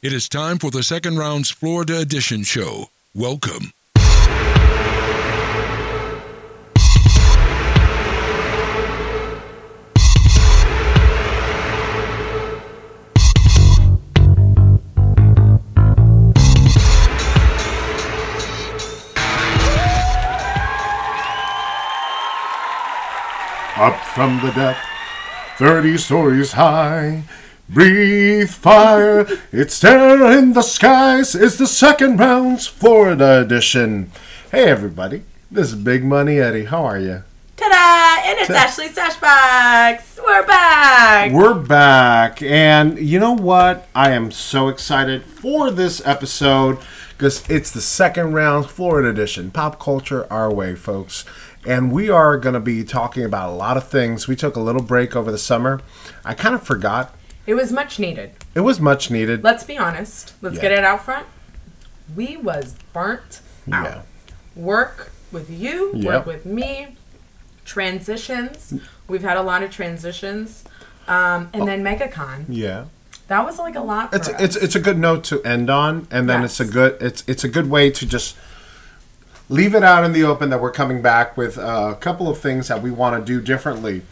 It is time for the second round's Florida Edition show. Welcome. Up from the depth, 30 stories high. Breathe fire, it's there in the skies. It's the second round's Florida edition. Hey, everybody, this is Big Money Eddie. How are you? Ta-da! And it's Ashley Sashbox. We're back. We're back, and you know what? I am so excited for this episode because it's the second round Florida edition. Pop culture our way, folks. And we are going to be talking about a lot of things. We took a little break over the summer. I kind of forgot. It was much needed. It was much needed. Let's be honest. Let's Yeah. get it out front. We was burnt out. Yeah. Work with you. Yep. Work with me. Transitions. We've had a lot of transitions. Um, and then MegaCon. Yeah. That was like a lot for It's us. it's it's a good note to end on, and then it's a good it's it's a good way to just leave it out in the open that we're coming back with a couple of things that we want to do differently.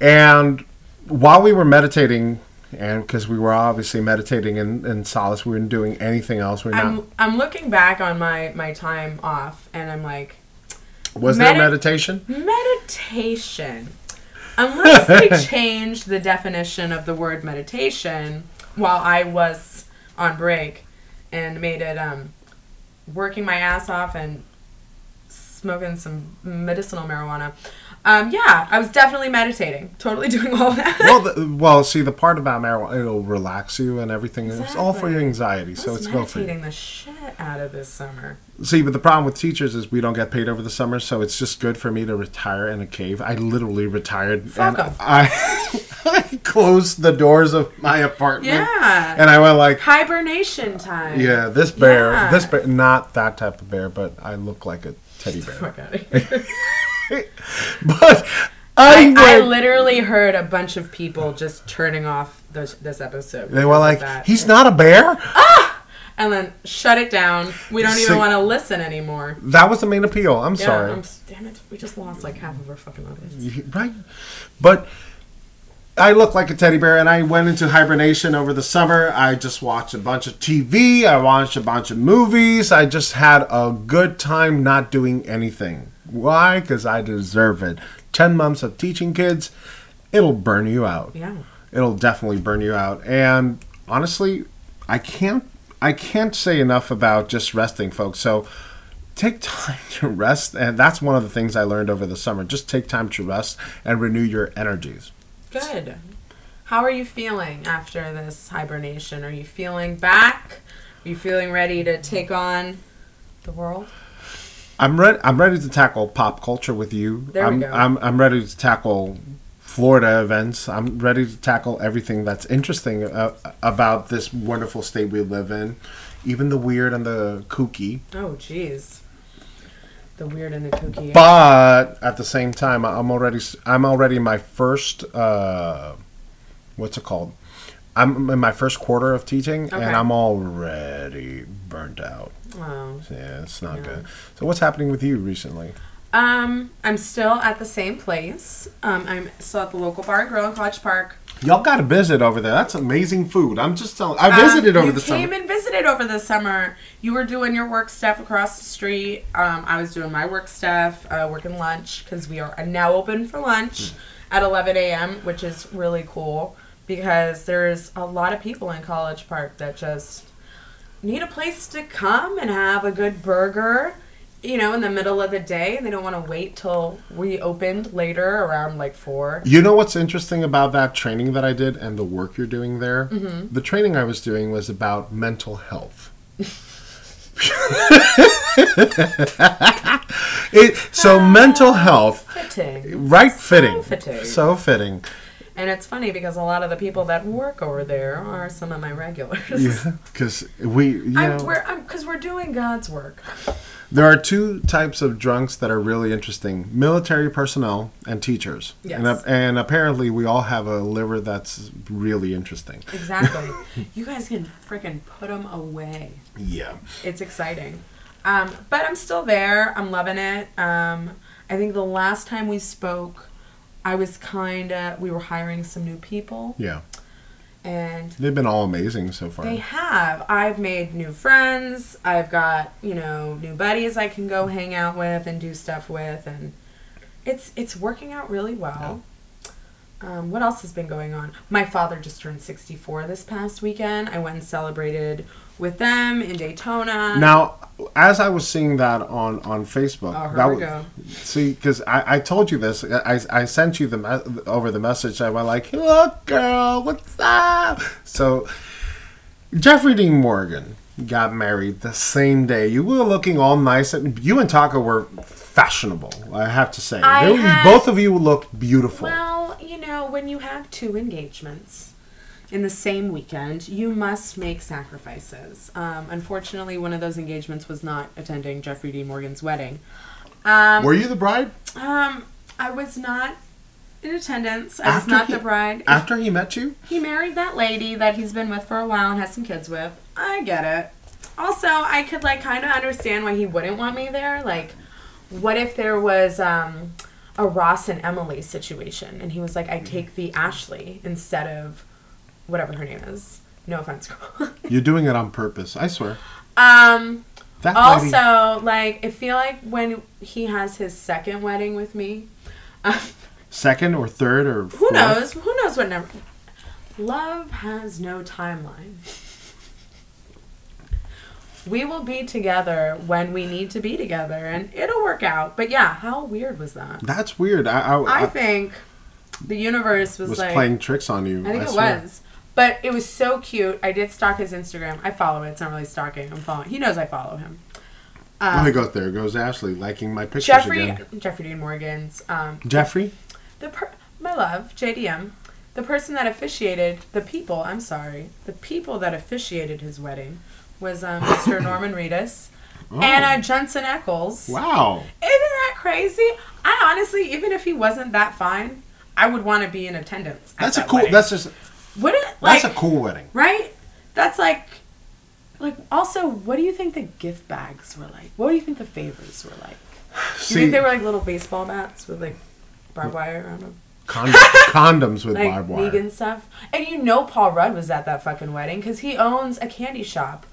And while we were meditating, and because we were obviously meditating in, in solace, we weren't doing anything else. We're not. I'm, I'm looking back on my, my time off and I'm like, Was there meditation? Meditation. Unless they change the definition of the word meditation while I was on break and made it um, working my ass off and smoking some medicinal marijuana. Um, yeah, I was definitely meditating. Totally doing all that. well, the, well, see, the part about marijuana, it'll relax you and everything. It's all for your anxiety, so it's good for you. meditating the shit out of this summer. See, but the problem with teachers is we don't get paid over the summer, so it's just good for me to retire in a cave. I literally retired Fuck and. I, I closed the doors of my apartment. Yeah. And I went like, Hibernation time. yeah, this bear, Yeah. this bear, not that type of bear, but I look like a teddy bear. Fuck outta here. but I, I, I literally heard a bunch of people just turning off this, this episode. they were like, that. he's not a bear. Ah! and then shut it down. We don't even want to listen anymore. That was the main appeal. I'm Yeah, sorry. I'm, damn it, we just lost like half of our fucking audience. right? But I look like a teddy bear, and I went into hibernation over the summer. I just watched a bunch of TV. I watched a bunch of movies. I just had a good time not doing anything. Why? Because I deserve it. Ten months of teaching kids, it'll burn you out. Yeah. It'll definitely burn you out. And honestly, I can't. I can't say enough about just resting, folks. So take time to rest and that's one of the things i learned over the summer just take time to rest and renew your energies Good. How are you feeling after this hibernation? Are you feeling back? Are you feeling ready to take on the world? I'm ready i'm ready to tackle pop culture with you There we I'm, go. I'm i'm ready to tackle florida events i'm ready to tackle everything that's interesting uh, about this wonderful state we live in even the weird and the kooky Oh, jeez. The weird and the kooky. but at the same time i'm already i'm already my first uh what's it called i'm in my first quarter of teaching Okay. and i'm already burnt out oh. yeah it's not Yeah. good so what's happening with you recently Um, I'm still at the same place. Um, I'm still at the local bar and grill in College Park. y'all got to visit over there that's amazing food i'm just telling i Um, visited over you the came and visited over the summer. You were doing your work stuff across the street. Um, I was doing my work stuff, uh, working lunch because we are now open for lunch Hmm. at 11 a.m., which is really cool because there's a lot of people in College Park that just need a place to come and have a good burger. You know, in the middle of the day, they don't want to wait till we opened later around like four. you know what's interesting about that training that i did and the work you're doing there Mm-hmm. the training i was doing was about mental health it, so mental health Fitting. Right fitting. so fitting. So fitting. And it's funny because a lot of the people that work over there are some of my regulars. Yeah. Because we, you know, we're, cause we're doing God's work. There are two types of drunks that are really interesting: military personnel and teachers. Yes. And, and apparently, we all have a liver that's really interesting. Exactly. you guys can freaking put them away. Yeah. It's exciting. Um, but I'm still there. I'm loving it. Um, I think the last time we spoke, I was kind of, we were hiring some new people. Yeah. And They've been all amazing so far. they have. I've made new friends. I've got, you know, new buddies I can go hang out with and do stuff with. And it's, it's working out really well. Um, what else has been going on? My father just turned 64 this past weekend. I went and celebrated with them in Daytona. Now, as I was seeing that on on Facebook, Oh, that was, go. see, because I, I told you this, I, I sent you the me- over the message. I went like, "Look, girl, what's up?" So, Jeffrey Dean Morgan got married the same day. You were looking all nice, and you and Taka were fashionable. I have to say, had- both of you looked beautiful. Well, you know, when you have two engagements in the same weekend, you must make sacrifices. Um, unfortunately, one of those engagements was not attending Jeffrey D. Morgan's wedding. Um, were you the bride um, I was not in attendance. I was After not he- the bride. after he met you? He married that lady that he's been with for a while and has some kids with. I get it. Also, I could like kind of understand why he wouldn't want me there. Like, what if there was um, a Ross and Emily situation, and he was like, "I take the Ashley instead of whatever her name is." No offense, girl. You're doing it on purpose. I swear. um. That lady- Also, like, I feel like when he has his second wedding with me, um, second or third or Who fourth? knows? Who knows what number? Love has no timeline. We will be together when we need to be together, and it'll work out. But yeah, how weird was that? That's weird. I, I, I I think the universe was, was like, playing tricks on you. I think it swear. was, but it was so cute. I did stalk his Instagram. I follow it. It's not really stalking. I'm following. He knows I follow him. Oh, Um, he goes there. Goes Ashley liking my pictures Jeffrey again. Jeffrey Dean Morgan's um, Jeffrey. the per- my love JDM, the person that officiated the people. I'm sorry, the people that officiated his wedding was um, Mr. Norman Reedus, Oh. Anna Johnson Eccles. Wow. Isn't that crazy? I honestly, even if he wasn't that fine, I would want to be in attendance. at That's a that cool. wedding. That's just. Wouldn't like That's a cool wedding. right? That's like. Like also, what do you think the gift bags were like? What do you think the favors were like? Do you think they were like little baseball bats with like barbed wire around them? con- condoms with like barbed wire. vegan stuff. And you know Paul Rudd was at that fucking wedding because he owns a candy shop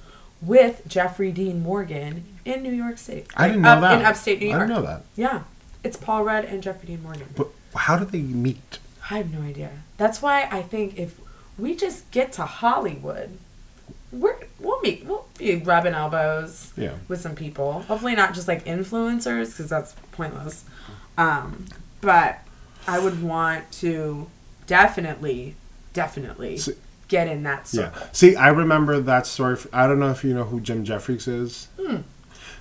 with Jeffrey Dean Morgan in New York City. I didn't know up that. In upstate New York. I didn't know that. Yeah, it's Paul Rudd and Jeffrey Dean Morgan. But how did they meet? I have no idea. That's why I think if we just get to Hollywood, we're we'll meet we'll be rubbing elbows Yeah. with some people. Hopefully not just like influencers because that's pointless. Um, but I would want to definitely, definitely See- get in that Yeah. See, I remember that story. I don't know if you know who Jim Jeffries is. Hmm.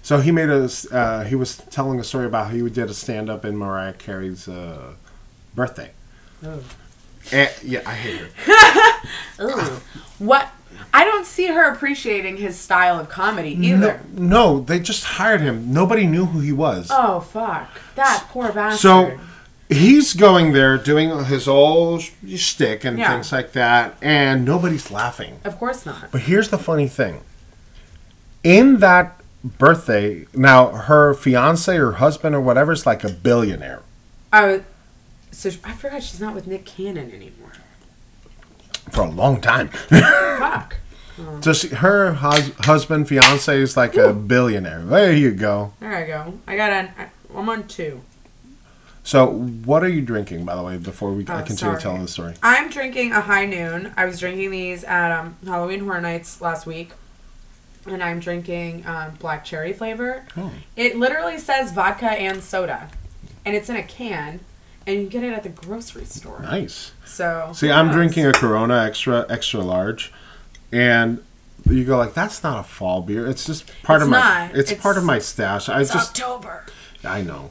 So he made a Uh, he was telling a story about how he did a stand up in Mariah Carey's uh, birthday. Ooh. And, yeah, I hate her. Ooh. what? I don't see her appreciating his style of comedy either. No, they just hired him. Nobody knew who he was. Oh fuck! That poor bastard. So he's going there doing his old sh- shtick and Yeah. things like that, and nobody's laughing. of course not. But here's the funny thing. In that birthday, now her fiance or husband or whatever is like a billionaire. Oh, so I forgot she's not with Nick Cannon anymore. For a long time. Fuck. so she, her hus- husband, fiance is like a billionaire. There you go. There I go. I got on. I'm on two. So, what are you drinking, by the way, before we I Oh, continue sorry. telling the story? I'm drinking a High Noon. I was drinking these at um, Halloween Horror Nights last week, and I'm drinking um, black cherry flavor. Oh. It literally says vodka and soda, and it's in a can, and you get it at the grocery store. Nice. So See, I'm knows? drinking a Corona extra extra large, and you go like, "That's not a fall beer. It's just part It's of my. It's, It's- part of my stash. I It's just, October. I know,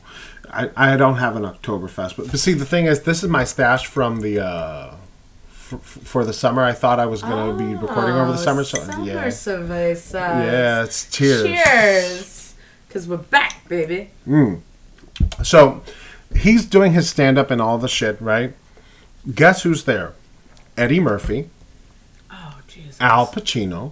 I, I don't have an Oktoberfest, but, but see, the thing is, this is my stash from the uh, for the summer. I thought I was gonna be recording over the Oh, summer, so summer yeah, cerveza. yeah. It's cheers. Cheers Because we're back, baby. So he's doing his stand up and all the shit, right? Guess who's there? Eddie Murphy, Oh, Jesus. Al Pacino,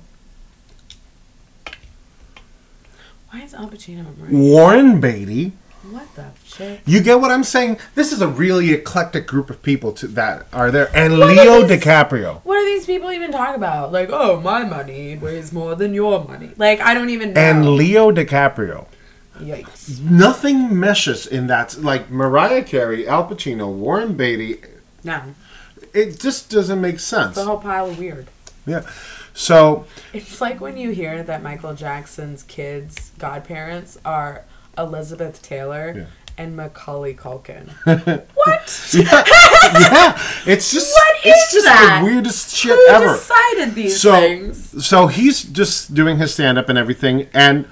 Why is Al Pacino right? Warren Beatty. What the shit? You get what I'm saying? This is a really eclectic group of people to, that are there, and What Leo these- DiCaprio. What do these people even talk about? Like, oh, my money weighs more than your money. Like, I don't even know. And Leo DiCaprio. Yikes. Nothing meshes in that. Like Mariah Carey, Al Pacino, Warren Beatty. No. It just doesn't make sense. It's a whole pile of weird. Yeah. So It's like when you hear that Michael Jackson's kids' godparents are Elizabeth Taylor Yeah. and Macaulay Culkin. what? yeah, it's just What it's just that? the weirdest shit Who ever. decided these so things? so he's just doing his stand up and everything and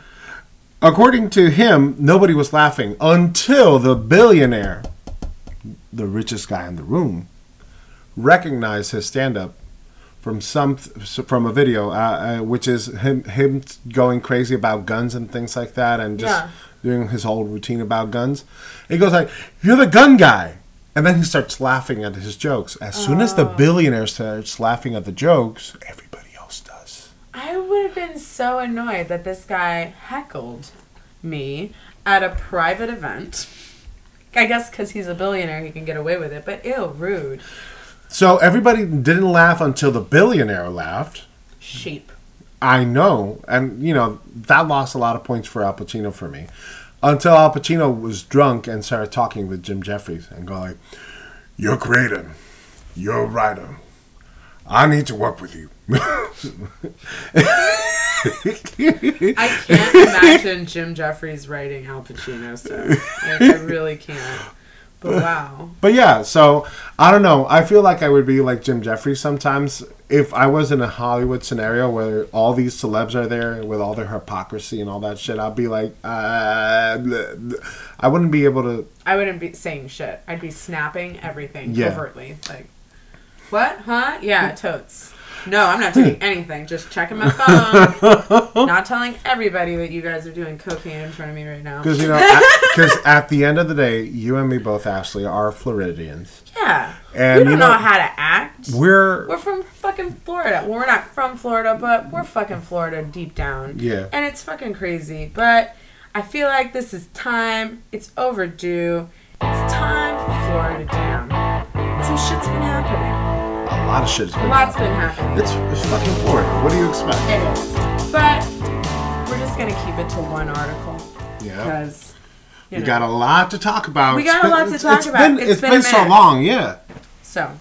according to him nobody was laughing until the billionaire the richest guy in the room recognized his stand up from some from a video uh, uh, which is him him going crazy about guns and things like that and just Yeah. doing his whole routine about guns he goes like you're the gun guy and then he starts laughing at his jokes as soon as the Oh. billionaire starts laughing at the jokes everybody I would have been so annoyed that this guy heckled me at a private event. I guess because he's a billionaire, he can get away with it, but ew, rude. so everybody didn't laugh until the billionaire laughed Sheep. I know, and you know that lost a lot of points for Al Pacino for me, until Al Pacino was drunk and started talking with Jim Jeffries and go like, "You're a creator, you're a writer. I need to work with you." I can't imagine Jim Jeffries writing Al Pacino stuff. Like, I really can't. But wow. But yeah, so I don't know. I feel like I would be like Jim Jeffries sometimes if I was in a Hollywood scenario where all these celebs are there with all their hypocrisy and all that shit. I'd be like, uh. I wouldn't be able to. I wouldn't be saying shit. I'd be snapping everything Yeah. overtly. Like, what? Huh? Yeah, totes. No, I'm not doing anything. Just checking my phone. not telling everybody that you guys are doing cocaine in front of me right now. Because you know, because at the end of the day, you and me both, Ashley, are Floridians. Yeah. And we don't you know, know- how to act. We're We're from fucking Florida. Well, we're not from Florida, but we're fucking Florida deep down. Yeah. And it's fucking crazy. But I feel like this is time. It's overdue. It's time for Florida down. Some shit's been happening. A lot of shit's been. lot's been happening. It's, it's fucking Florida. What do you expect? It is. But we're just going to keep it to one article. Yeah. Because, you We know. got a lot to talk about. We got a lot to talk it's about. Been, It's it's been been, so long, yeah. So,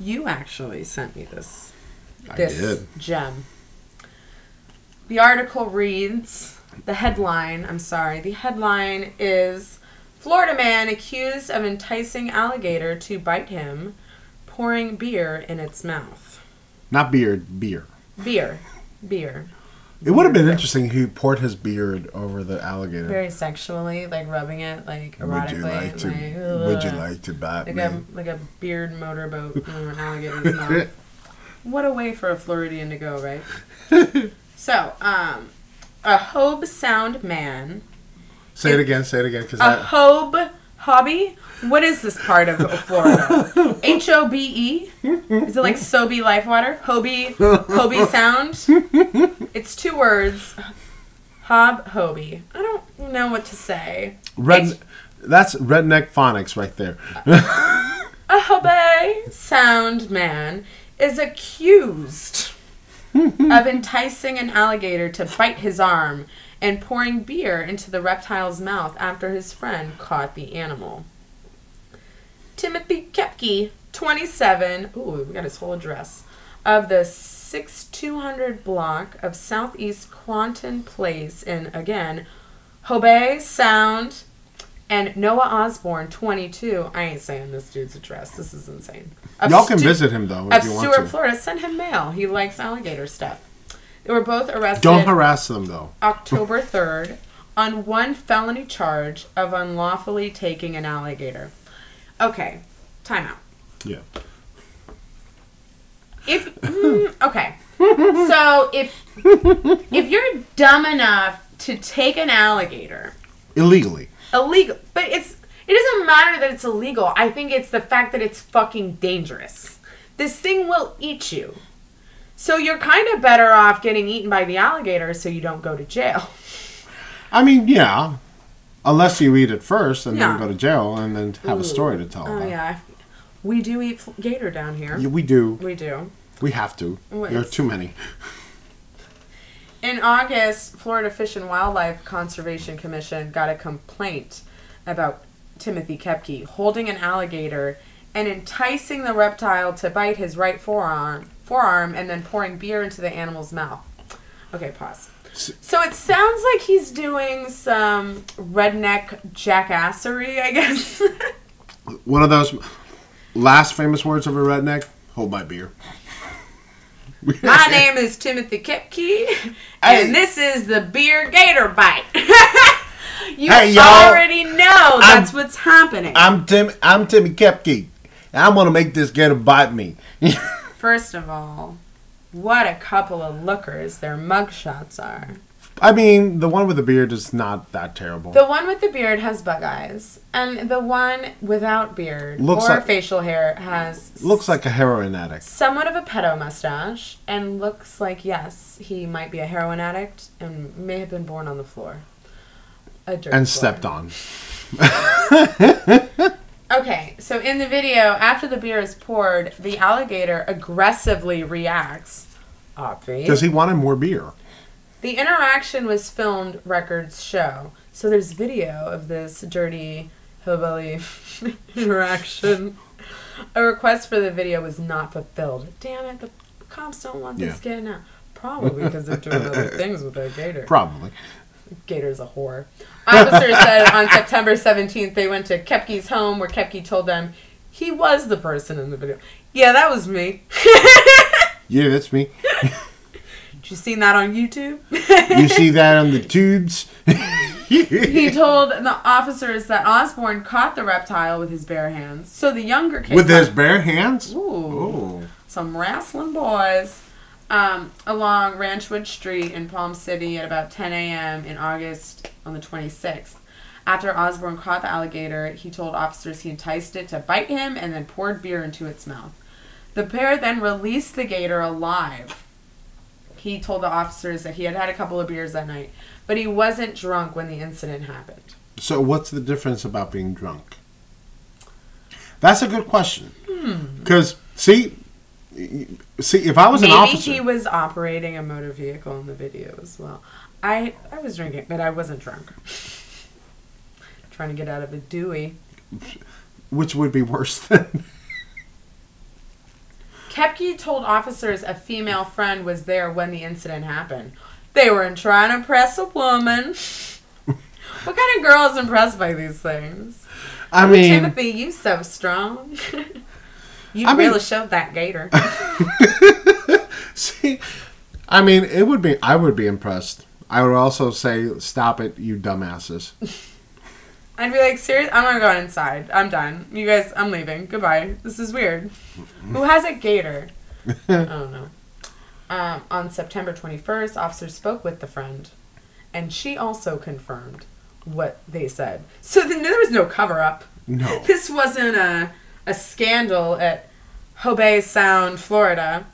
you actually sent me this. I this did. gem. The article reads the headline, I'm sorry, the headline is Florida man accused of enticing alligator to bite him, pouring beer in its mouth. Not beard, beer. Beer. Beer. It would have been interesting if he poured his beard over the alligator. Very sexually, like rubbing it like erotically. would you like to? like, would you like to bite like me? a like a beard motorboat in an alligator's mouth. What a way for a Floridian to go, right? so, um, a Hobe Sound man, say it again. Say it again, because a Hobe hobby. What is this part of Florida? H O B E. Is it like Sobe Life Water? Hobie, Hobie Sound. It's two words. Hob Hobie. I don't know what to say. red. H- That's redneck phonics right there. A Hobe sound man is accused of enticing an alligator to bite his arm and pouring beer into the reptile's mouth after his friend caught the animal. Timothy Kepke, 27, ooh, we got his whole address, of the 6200 block of Southeast Quanton Place in, again, Hobe Sound, and Noah Osborne, 22. I ain't saying this dude's address. This is insane. Of Y'all can Stu- visit him though if Of you want Stewart, to. Florida. Send him mail. He likes alligator stuff. They were both arrested Don't harass them though. October 3rd on one felony charge of unlawfully taking an alligator. Okay, timeout. Yeah. If mm, okay, so if if you're dumb enough to take an alligator illegally. illegal, but it's it doesn't matter that it's illegal. I think it's the fact that it's fucking dangerous. This thing will eat you. So you're kind of better off getting eaten by the alligator so you don't go to jail. I mean, yeah. Unless you eat it first and Yeah. then go to jail and then have a story to tell Oh about. yeah. We do eat f- gator down here. Yeah, we do. We do. We have to. Well, There are it's- too many. In August, Florida Fish and Wildlife Conservation Commission got a complaint about Timothy Kepke holding an alligator and enticing the reptile to bite his right forearm, forearm and then pouring beer into the animal's mouth. Okay, pause. So it sounds like he's doing some redneck jackassery, I guess. One of those last famous words of a redneck hold my beer. My name is Timothy Kepke, Hey. and this is the beer gator bite. you Hey, y'all. already know that's what's happening. I'm Tim. I'm Timmy Kepke. and I'm gonna make this gator bite me. First of all, what a couple of lookers their mugshots are. I mean, the one with the beard is not that terrible. The one with the beard has bug eyes, and the one without beard Looks or like- facial hair has Looks like a heroin addict. somewhat of a pedo mustache, and looks like yes, he might be a heroin addict and may have been born on the floor. A dirt And floor. stepped on. Okay, so in the video, after the beer is poured, the alligator aggressively reacts. Obvi. Because he wanted more beer. The interaction was filmed, records show. So there's video of this dirty hillbilly interaction. A request for the video was not fulfilled. Damn it, the cops don't want this Yeah. getting out. Probably because they're doing other things with their gator. Probably. Gator's a whore. Officers said on September 17th they went to Kepke's home where Kepke told them he was the person in the video. Yeah, that was me. Yeah, that's me. Did you seen that on YouTube? You see that on the tubes? he told the officers that Osborne caught the reptile with his bare hands. So the younger kid With his bare hands? Ooh. Oh. some wrestling boys um, along Ranchwood Street in Palm City at about 10 a.m. in August on the 26th. After Osborne caught the alligator, he told officers he enticed it to bite him and then poured beer into its mouth. The pair then released the gator alive. He told the officers that he had had a couple of beers that night, but he wasn't drunk when the incident happened. So what's the difference about being drunk? That's a good question. Hmm. Because see, see, if I was Maybe an officer, Maybe he was operating a motor vehicle in the video as well. I I was drinking, but I wasn't drunk. Trying to get out of a Dewey. which would be worse than Kepke told officers a female friend was there when the incident happened. They were trying to impress a woman. what kind of girl is impressed by these things? I mean, Timothy, you so strong. you I mean- really showed that gator. see, I mean, it would be. I would be impressed. I would also say, "Stop it, you dumbasses." I'd be like, serious? I'm not going inside. I'm done. You guys, I'm leaving. Goodbye. This is weird. Who has a gator? I don't know. Um, on September 21st, officers spoke with the friend, and she also confirmed what they said. So then there was no cover up. No. This wasn't a, a scandal at Hobay Sound, Florida.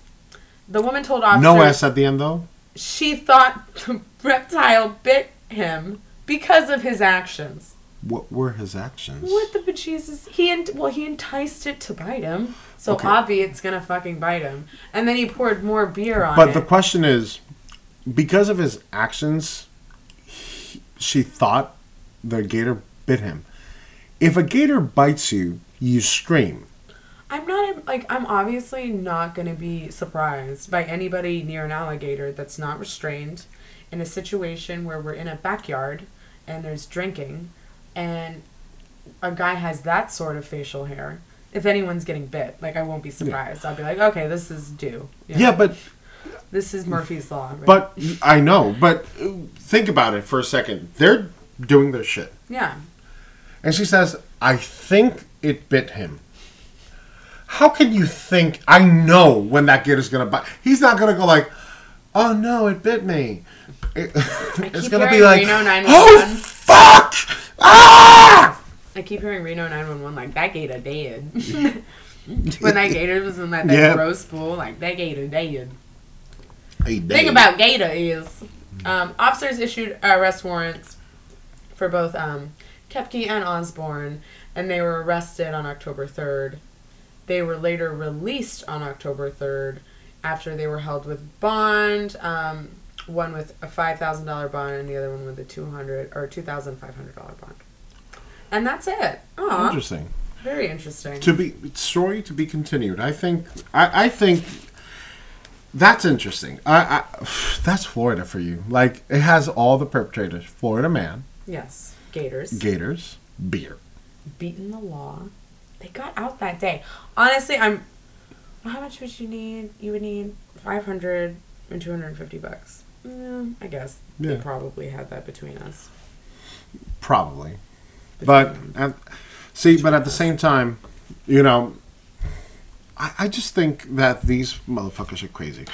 The woman told officers No S at the end, though. she thought the reptile bit him because of his actions. What were his actions? What the bejesus? He ent- well, he enticed it to bite him, so Okay. obvi it's gonna fucking bite him. And then he poured more beer on But it. the question is, because of his actions, he, she thought the gator bit him. If a gator bites you, you scream. I'm not like I'm obviously not gonna be surprised by anybody near an alligator that's not restrained in a situation where we're in a backyard and there's drinking and a guy has that sort of facial hair. If anyone's getting bit, like I won't be surprised. I'll be like, okay, this is due. You know, Yeah, but this is Murphy's law. Right? but I know. But uh, think about it for a second. They're doing their shit, yeah, and she says, "I think it bit him." How can you think? I know when that gator's gonna bite. He's not gonna go like, "Oh no, it bit me." it- it's gonna be like, Reno 911. oh fuck! Ah! I keep hearing Reno 911 like that gator dead. when that gator was in that, that Yeah. gross pool, like that gator dead. Hey, thing about Gator is um, officers issued arrest warrants for both um, Kepke and Osborne, and they were arrested on October 3rd. They were later released on October 3rd after they were held with bond, um, one with a $5,000 bond and the other one with a 200 or $2,500 bond. And that's it. Aw, Interesting. very interesting. To be story to be continued. I think. I, I think. That's interesting. I, I, that's Florida for you. Like it has all the perpetrators: Florida man, yes, Gators. gators, beer. beaten the law. They got out that day. Honestly, I'm. How much would you need? You would need 500 and 250 bucks. Mm, I guess they probably had that between us. Probably. But at, see, but at the same time, you know, I, I just think that these motherfuckers are crazy.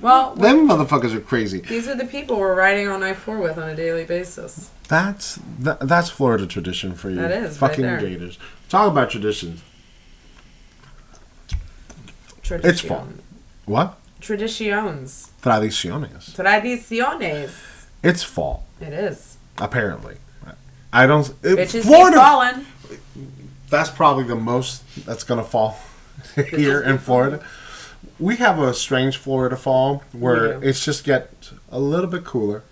Well, Them motherfuckers are crazy. these are the people we're riding on I 4 with on a daily basis. That's that, that's Florida tradition for you. That is, right fucking there. gators. Talk about traditions. It's Tradition. fun. What? Traditions. Tradiciones. Tradiciones. It's fall, It is. apparently. I don't. It, Bitches Florida. falling. That's probably the most that's gonna fall here in Florida. We have a strange Florida fall where it's just get a little bit cooler,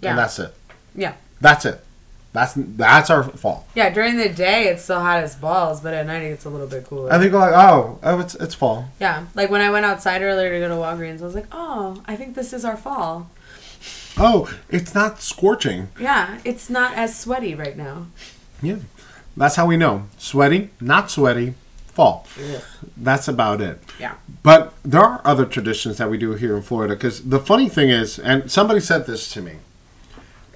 Yeah. and that's it. Yeah. That's it. That's that's our fall. Yeah, during the day it's still hot as balls, but at night it gets a little bit cooler. I think like, oh, oh, it's it's fall. Yeah, like when I went outside earlier to go to Walgreens, I was like, "Oh, I think this is our fall." Oh, it's not scorching. Yeah, it's not as sweaty right now. Yeah, that's how we know. Sweaty, not sweaty, fall. That's about it. Yeah. But there are other traditions that we do here in Florida because the funny thing is, and somebody said this to me,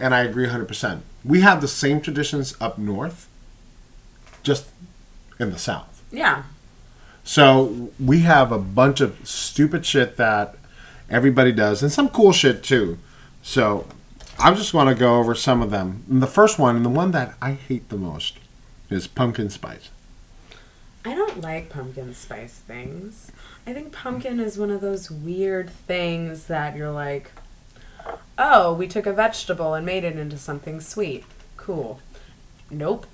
and I agree 100%. We have the same traditions up north, just in the south. Yeah. So we have a bunch of stupid shit that everybody does, and some cool shit too. So I just want to go over some of them. And the first one, and the one that I hate the most, is pumpkin spice. I don't like pumpkin spice things. I think pumpkin is one of those weird things that you're like, "Oh, we took a vegetable and made it into something sweet. Cool." Nope.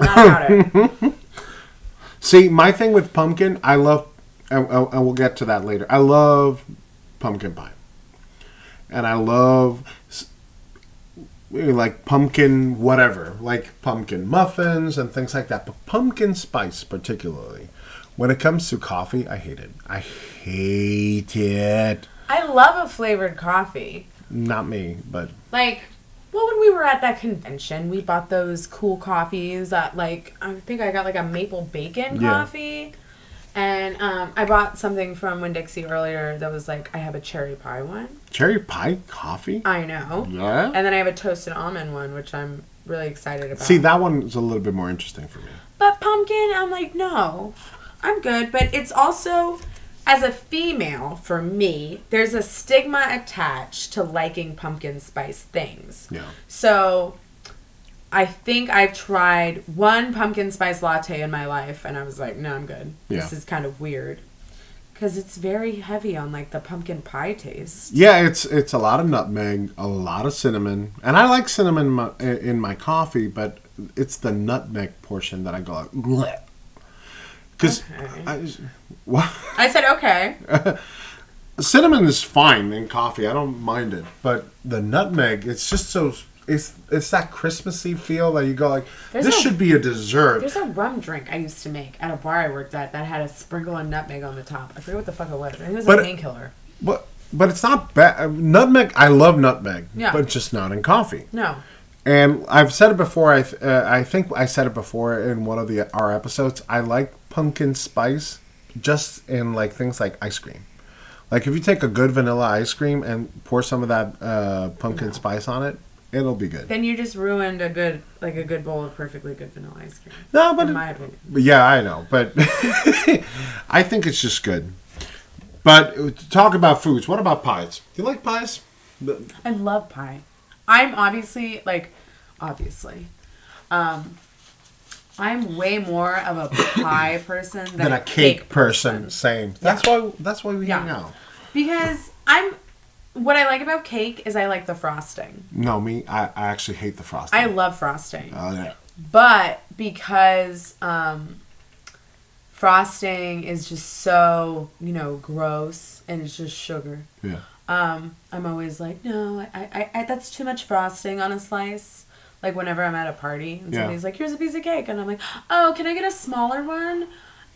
Not about it. See, my thing with pumpkin, I love, and, and and we'll get to that later. I love pumpkin pie, and I love like pumpkin whatever, like pumpkin muffins and things like that. But pumpkin spice, particularly, when it comes to coffee, I hate it. I hate it. I love a flavored coffee. Not me, but Like, well, when we were at that convention, we bought those cool coffees that, like, I think I got like a maple bacon Yeah. coffee. And um, I bought something from Winn Dixie earlier that was like, I have a cherry pie one. cherry pie coffee. I know. Yeah. And then I have a toasted almond one, which I'm really excited about. See, that one is a little bit more interesting for me. But pumpkin, I'm like, no, I'm good. But it's also, as a female, for me, there's a stigma attached to liking pumpkin spice things. Yeah. So I think I've tried one pumpkin spice latte in my life, and I was like, no, I'm good. This is kind of weird. Because it's very heavy on like the pumpkin pie taste. Yeah, it's it's a lot of nutmeg, a lot of cinnamon, and I like cinnamon in my, in my coffee, but it's the nutmeg portion that I go like, because Okay. what I said, okay. cinnamon is fine in coffee. I don't mind it, but the nutmeg, it's just so it's it's that Christmassy feel that you go like, There's this a- should be a dessert. There's a rum drink I used to make at a bar I worked at that had a sprinkle of nutmeg on the top. I forget what the fuck it was. I think it was But- a painkiller. But but it's not bad. Nutmeg, I love nutmeg, Yeah. but just not in coffee. No. And I've said it before. I th- uh, I think I said it before in one of the our episodes. I like pumpkin spice, just in like things like ice cream. Like if you take a good vanilla ice cream and pour some of that uh, pumpkin spice on it, it'll be good. Then you just ruined a good, like a good bowl of perfectly good vanilla ice cream. No, but in my opinion. Yeah, I know, but I think it's just good. But uh, to talk about foods, what about pies? Do you like pies? I love pie. I'm obviously like, obviously, um, I'm way more of a pie person than, Than a cake, person. Same. That's why. That's why we Yeah. hang out. because I'm. What I like about cake is I like the frosting. No, me. I, I actually hate the frosting. I love frosting. Oh yeah. but because um, frosting is just so you know gross and it's just sugar Yeah. um, i'm always like no I, I, I that's too much frosting on a slice like whenever i'm at a party and Yeah. somebody's like here's a piece of cake and i'm like oh can i get a smaller one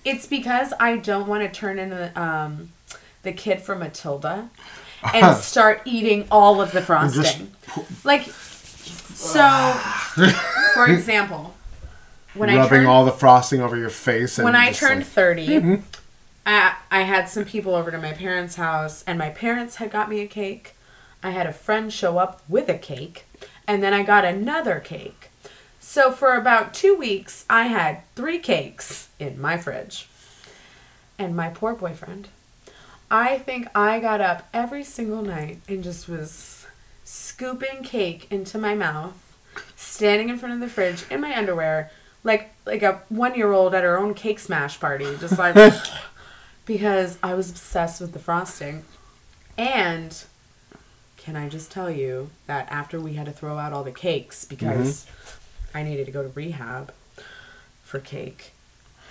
it's because i don't want to turn into um, the kid from matilda and start eating all of the frosting like so for example when I Rubbing all the frosting over your face. And when I turned like- 30, I, I had some people over to my parents' house, and my parents had got me a cake. I had a friend show up with a cake, and then I got another cake. So for about two weeks, I had three cakes in my fridge. And my poor boyfriend, I think I got up every single night and just was scooping cake into my mouth, standing in front of the fridge in my underwear, like like a one year old at her own cake smash party, just like because I was obsessed with the frosting. And can I just tell you that after we had to throw out all the cakes because mm-hmm. I needed to go to rehab for cake,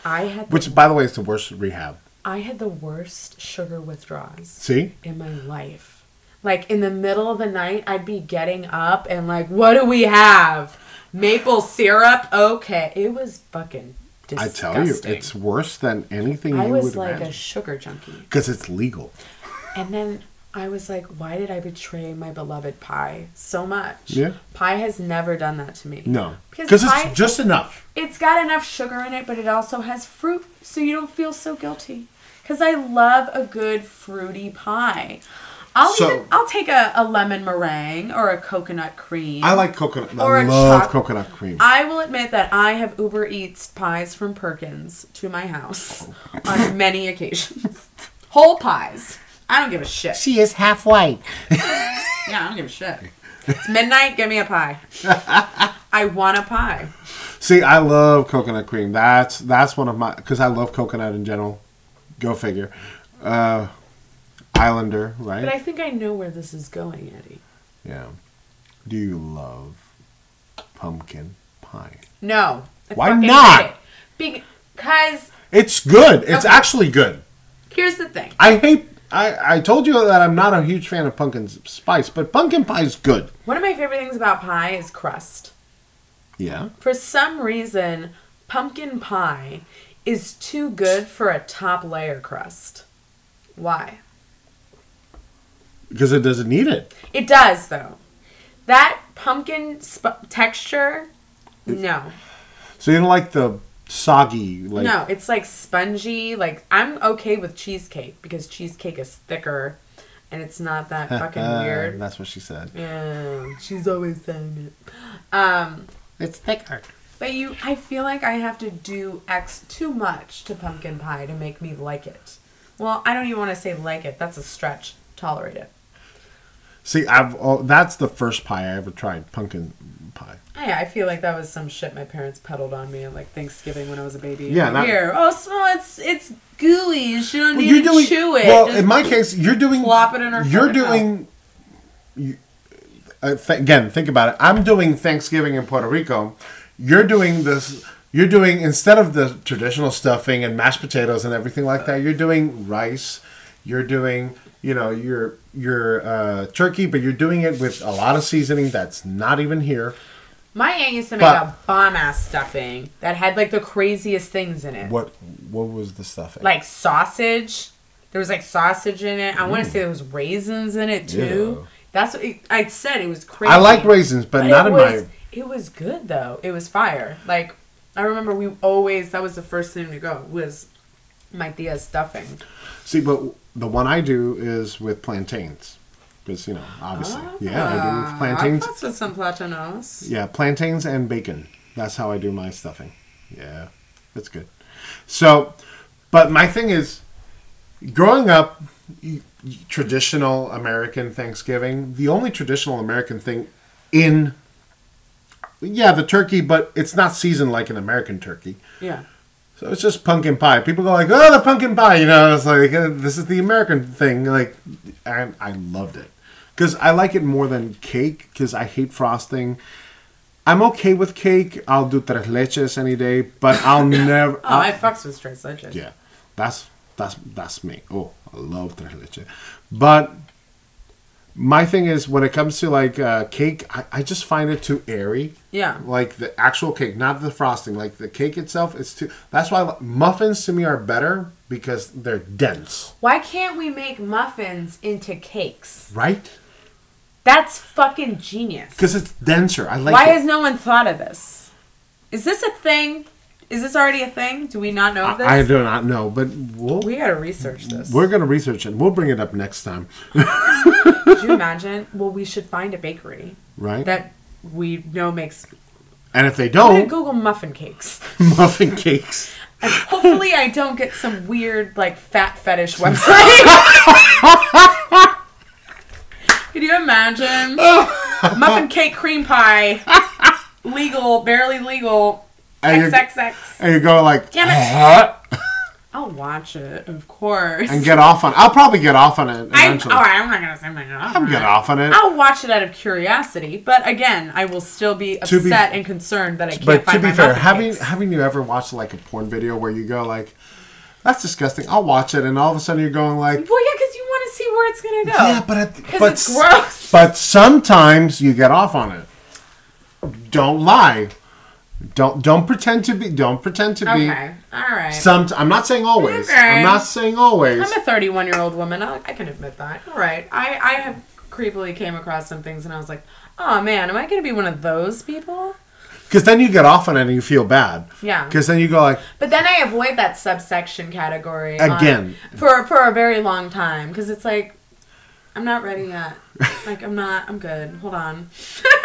I had the, Which, by the way, is the worst rehab. I had the worst sugar withdrawals See? in my life. Like in the middle of the night, I'd be getting up and like, what do we have? Maple syrup? Okay, it was fucking disgusting. I tell you, it's worse than anything I you was would like a sugar junkie, Because it's legal. and then I was like, why did I betray my beloved pie so much? Yeah. pie has never done that to me. No. because it's just enough. it's got enough sugar in it, but it also has fruit, so you don't feel so guilty. Because I love a good fruity pie. I'll So- even I'll take a, a lemon meringue or a coconut cream. I like coconut. Or I love choc- coconut cream. I will admit that I have Uber Eats pies from Perkins to my house oh. on many occasions. Whole pies. I don't give a shit. she is half white. Yeah, I don't give a shit. It's midnight. Give me a pie. I want a pie. See, I love coconut cream. That's that's one of my because I love coconut in general. Go figure. Uh, Islander, right? But I think I know where this is going, Eddie. yeah. Do you love pumpkin pie? No. I Why not? it. Because It's good. It's Okay. actually good. here's the thing. I hate. I, I told you that I'm not a huge fan of pumpkin spice, but pumpkin pie is good. One of my favorite things about pie is crust. Yeah. For some reason, pumpkin pie is too good for a top layer crust. Why? Because it doesn't need it. It does though. That pumpkin sp- texture, no, So you don't like the soggy like no, it's like spongy. Like I'm okay with cheesecake because cheesecake is thicker, and it's not that fucking weird. That's what she said. Yeah, she's always saying it. Um, It's thicker. but you, I feel like I have to do X too much to pumpkin pie to make me like it. Well, I don't even want to say like it. That's a stretch. Tolerate it. See, I've oh, that's the first pie I ever tried, pumpkin pie. Yeah, I feel like that was some shit my parents peddled on me at like Thanksgiving when I was a baby. Yeah, not- here. Oh, so it's it's gooey. You don't Well, need to chew it. Well, Just in my case, you're doing. plop it in her You're doing. You, uh, th- again, think about it. I'm doing Thanksgiving in Puerto Rico. You're doing this. You're doing instead of the traditional stuffing and mashed potatoes and everything like that. You're doing rice. You're doing you know your your uh, turkey, but you're doing it with a lot of seasoning that's not even here. My aunt used to make But- a bomb ass stuffing that had like the craziest things in it. What what was the stuffing? Like sausage. There was like sausage in it. I want to say there was raisins in it too. Ew. That's what it, I said. It was crazy. I like raisins, but, But not it in was, my. It was good though. It was fire. Like I remember we always that was the first thing to go was my tia's stuffing. See, but the one I do is with plantains, because you know, obviously, yeah, I do plantains. I with some platanos. Yeah, plantains and bacon. That's how I do my stuffing. Yeah, that's good. So, but my thing is, growing up, traditional American Thanksgiving. The only traditional American thing in yeah, the turkey, but it's not seasoned like an American turkey. Yeah. So it's just pumpkin pie. People go like, "Oh, the pumpkin pie," you know. It's like uh, this is the American thing. Like, and I loved it because I like it more than cake because I hate frosting. I'm okay with cake. I'll do tres leches any day, but I'll never. Oh, I I'll- fucks with tres leches. yeah, that's that's that's me. Oh, I love tres leches, but my thing is when it comes to like uh, cake, I, I just find it too airy. Yeah. Like the actual cake, not the frosting. Like the cake itself, it's too. That's why muffins to me are better because they're dense, Why can't we make muffins into cakes? right? That's fucking genius. Because it's denser. I like it. Why it. has no one thought of this? Is this a thing? Is this already a thing? Do we not know of this? I, I do not know, but we'll, we gotta research this. we're gonna research it. We'll bring it up next time, Could you imagine? Well, we should find a bakery right? that we know makes. and if they don't, Google muffin cakes, muffin cakes. and hopefully I don't get some weird like fat fetish website. Could you imagine? Oh. muffin cake cream pie, legal, barely legal, And XXX. And you go like, Damn it. I'll watch it, of course. and get off on. I'll probably get off on it eventually. all right, I'm not gonna say my I'll get off on it. I'll watch it out of curiosity, but again, I will still be To be- upset and concerned that I can't But to find be my fair, muffin having cakes. haven't you ever watched like a porn video where you go like, "That's disgusting." I'll watch it, and all of a sudden you're going like, Well, yeah, because you want to see where it's gonna go. "Yeah, but but it's gross. but sometimes you get off on it. Don't lie. Don't don't pretend to be. Don't pretend to be. Okay, all right. Some. I'm not saying always. Okay. I'm not saying always. I'm a 31 year old woman. I, I can admit that. All right. I I have creepily came across some things, and I was like, oh man, am I gonna be one of those people? Because then you get off on it and you feel bad. Yeah. Because then you go like, But then I avoid that subsection category on- Again. for for a very long time because it's like I'm not ready yet. like I'm not. I'm good. Hold on.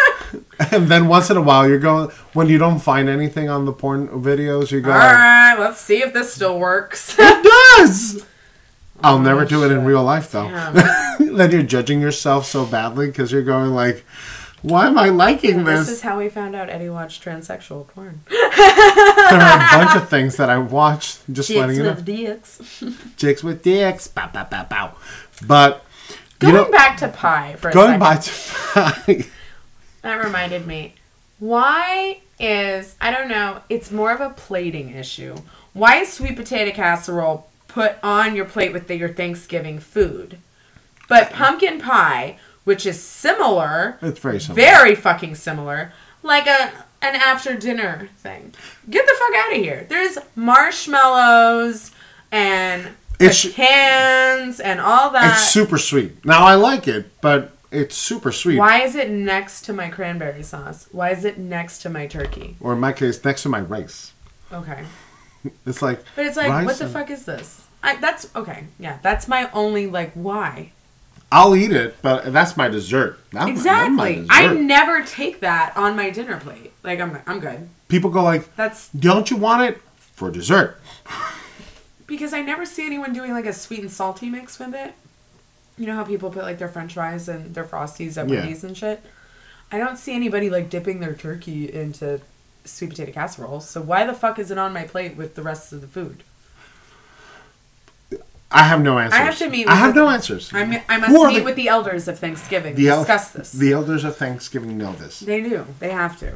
and then once in a while you're going when you don't find anything on the porn videos, you go All right. Let's see if this still works. it does. I'll never do it in real life though. Then you're judging yourself so badly because you're going like, why am I liking this this? is how we found out Eddie watched transsexual porn. there are a bunch of things that I watched. Just letting you know. dicks. Chicks with dicks. Bow, bow, bow, bow. But you Going know, back to pie for a going by to That reminded me. Why is I don't know, it's more of a plating issue. Why is sweet potato casserole put on your plate with the, your Thanksgiving food? But pumpkin pie, which is similar, it's very simple. very fucking similar, like a an after dinner thing. Get the fuck out of here. There's marshmallows and It's- pecans and all that. It's super sweet. Now I like it, but it's super sweet. Why is it next to my cranberry sauce? Why is it next to my turkey? Or in my case, next to my rice. Okay. It's like. But it's like, what the and- fuck is this? I, that's okay. Yeah, that's my only like why. I'll eat it, but that's my dessert. That's my- that's my Exactly. I never take that on my dinner plate. Like I'm I'm good. People go like, That's "Don't you want it for dessert?" because I never see anyone doing like a sweet and salty mix with it. You know how people put like their french fries and their frosties at Yeah. Wendy's and shit? I don't see anybody like dipping their turkey into sweet potato casserole. So why the fuck is it on my plate with the rest of the food? I have no answers. have to meet I have the- no answers. I, mi- I must meet the- with the elders of Thanksgiving. the el- discuss this. The elders of Thanksgiving know this. They do. They have to.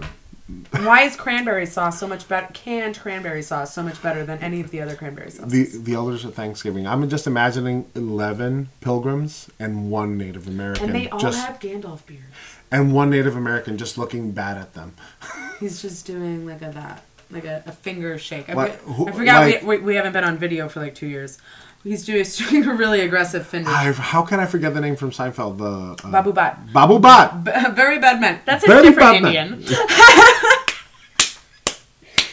Why is cranberry sauce so much better? Canned cranberry sauce so much better than any of the other cranberry sauces? The the elders of Thanksgiving. I'm just imagining eleven pilgrims and one Native American. and they all just have Gandalf beards. and one Native American just looking bad at them. He's just doing like a that, like a, a finger shake. I, who- I forgot like- we, we, we haven't been on video for like two years. He's doing, a really aggressive finger. I, how can I forget the name from Seinfeld? The uh, Babu Bhatt. Babu Bhatt. B- very bad man. That's a Very different. Indian.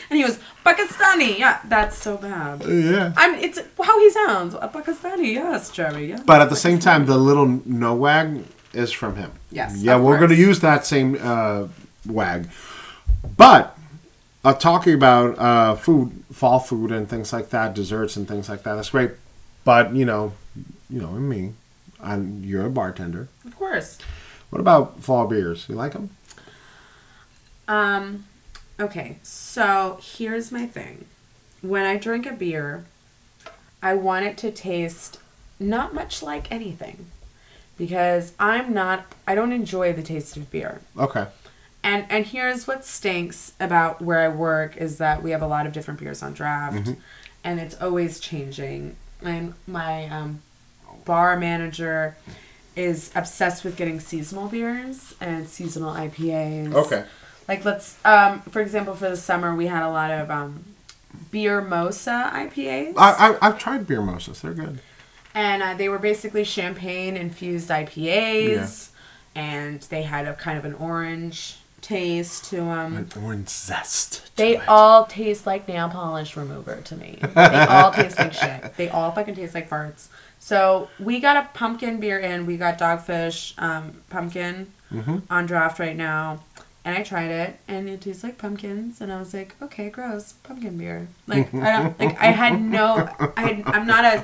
and he was Pakistani. Yeah, that's so bad. Yeah. I'm. It's how he sounds. A Pakistani. Yes, Jerry. Yeah. But at the same time, the little no wag is from him. Yes, Yeah, we're going to use that same uh, wag. But uh, talking about uh, food, fall food, and things like that, desserts and things like that, that's great. But you know, you know, and me, And you're a bartender. Of course. What about fall beers? You like them? Um, okay, so here's my thing. When I drink a beer, I want it to taste not much like anything. Because I'm not I don't enjoy the taste of beer. Okay. And and here's what stinks about where I work is that we have a lot of different beers on draft and it's always changing. And my um, bar manager is obsessed with getting seasonal beers and seasonal IPAs. Okay. Like let's um for example for the summer we had a lot of um beer mosa IPAs. I, I I've tried beer moses. They're good. and uh, they were basically champagne infused IPAs and they had a kind of an orange taste to them. An orange zest. to They it. all taste like nail polish remover to me. They all taste like shit. They all fucking taste like farts. So we got a pumpkin beer in. We got Dogfish um, pumpkin on draft right now, and I tried it, and it tastes like pumpkins. And I was like, okay, gross, pumpkin beer. Like I don't like. I had no. I had, I'm not a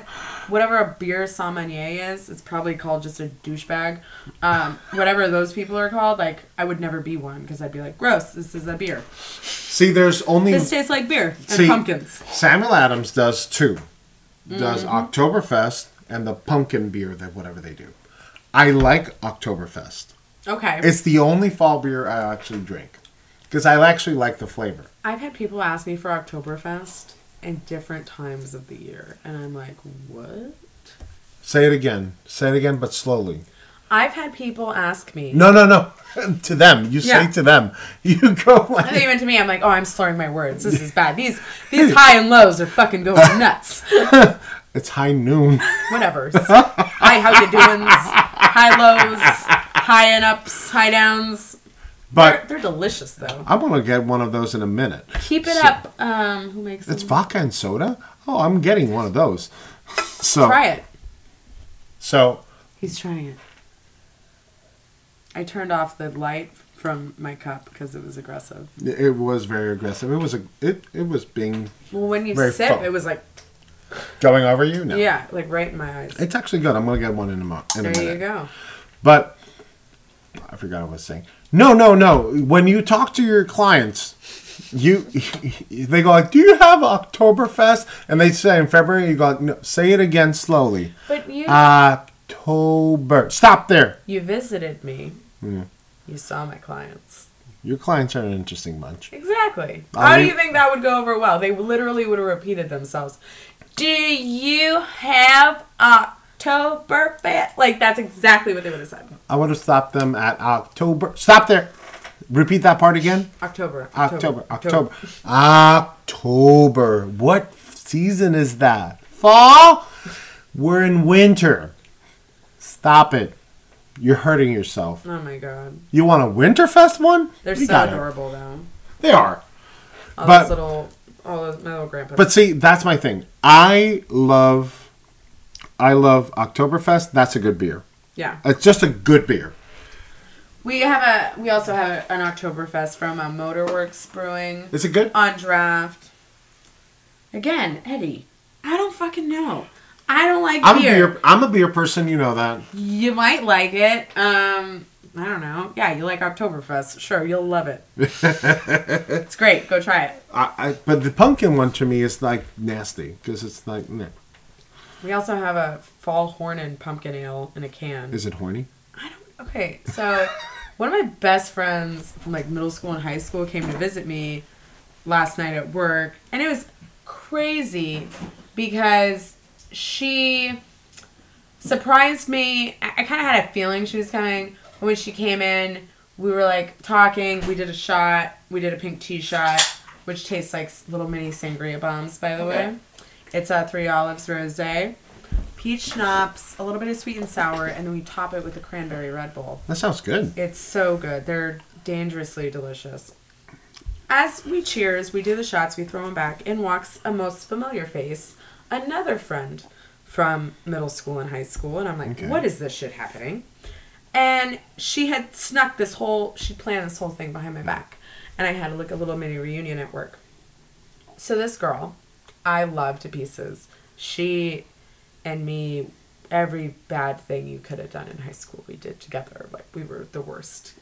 whatever a beer sommelier is. It's probably called just a douchebag. Um, whatever those people are called. Like I would never be one because I'd be like, gross. This is a beer. See, there's only This tastes like beer and See- pumpkins. Samuel Adams does two. Does Mm-hmm. Oktoberfest and the pumpkin beer that whatever they do. I like Oktoberfest. Okay. It's the only fall beer I actually drink because I actually like the flavor. I've had people ask me for Oktoberfest in different times of the year, and I'm like, what? Say it again. Say it again, but slowly. I've had people ask me. No, no, no. to them. You Yeah. say to them. You go I think even to me, I'm like, oh, I'm slurring my words. This is bad. These these high and lows are fucking going nuts. It's high noon. Whatever. Hi, how you doing? High lows, high and ups, high downs. They're, But they're delicious though. I'm gonna get one of those in a minute. Keep it up. Um, who makes it? It's them? vodka and soda. Oh, I'm getting one of those. So Try it. so He's trying it. I turned off the light from my cup because it was aggressive. it was very aggressive. It was a it it was being Well, when you Very sip, full. it was like, going over you. No, yeah, like right in my eyes. it's actually good. I'm gonna get one in a mo- in a There minute. you go. But I forgot what I was saying. No, no, no. When you talk to your clients, you they go like, "Do you have Oktoberfest?" And they say in February, you go, no, "Say it again slowly." But you October. Stop there. you visited me. You saw my clients. Your clients are an interesting bunch. Exactly. I How do you think that would go over well? They literally would have repeated themselves. Do you have Oktoberfest? Like that's exactly what they would have said. I would have stopped them at October. Stop there. Repeat that part again. October. October. October. October. What season is that? Fall? We're in winter. Stop it. You're hurting yourself. Oh my god. You want a Winterfest one? They're You so got it. adorable though. They are. All But- those little, all those my little grandpa. But see, that's my thing. I love, I love Oktoberfest. That's a good beer. yeah, It's just a good beer. we have a. We also have an Oktoberfest from uh, Motorworks Brewing Is it good? on draft. Again, Eddie, I don't fucking know. I don't like I'm a beer. beer. I'm a beer person. You know that. You might like it. Um, I don't know. Yeah, you like Oktoberfest. Sure, you'll love it. it's great. Go try it. I, I, but the pumpkin one to me is like nasty because it's like, nah. We also have a fall horn and pumpkin ale in a can. is it horny? I don't. Okay, so one of my best friends from like middle school and high school came to visit me last night at work, and it was crazy because she surprised me. I, I kind of had a feeling she was coming. When she came in, we were like talking. We did a shot. We did a pink tea shot, which tastes like little mini sangria bombs, by the way. It's a three olives rosé, peach schnapps, a little bit of sweet and sour, and then we top it with a cranberry Red Bull. That sounds good. It's so good. They're dangerously delicious. As we cheers, we do the shots, we throw them back. In walks a most familiar face, another friend from middle school and high school. And I'm like, Okay. what is this shit happening? And she had snuck this whole, she planned this whole thing behind my back. And I had like a little mini reunion at work. So this girl, I love to pieces. She and me every bad thing you could have done in high school we did together. Like we were the worst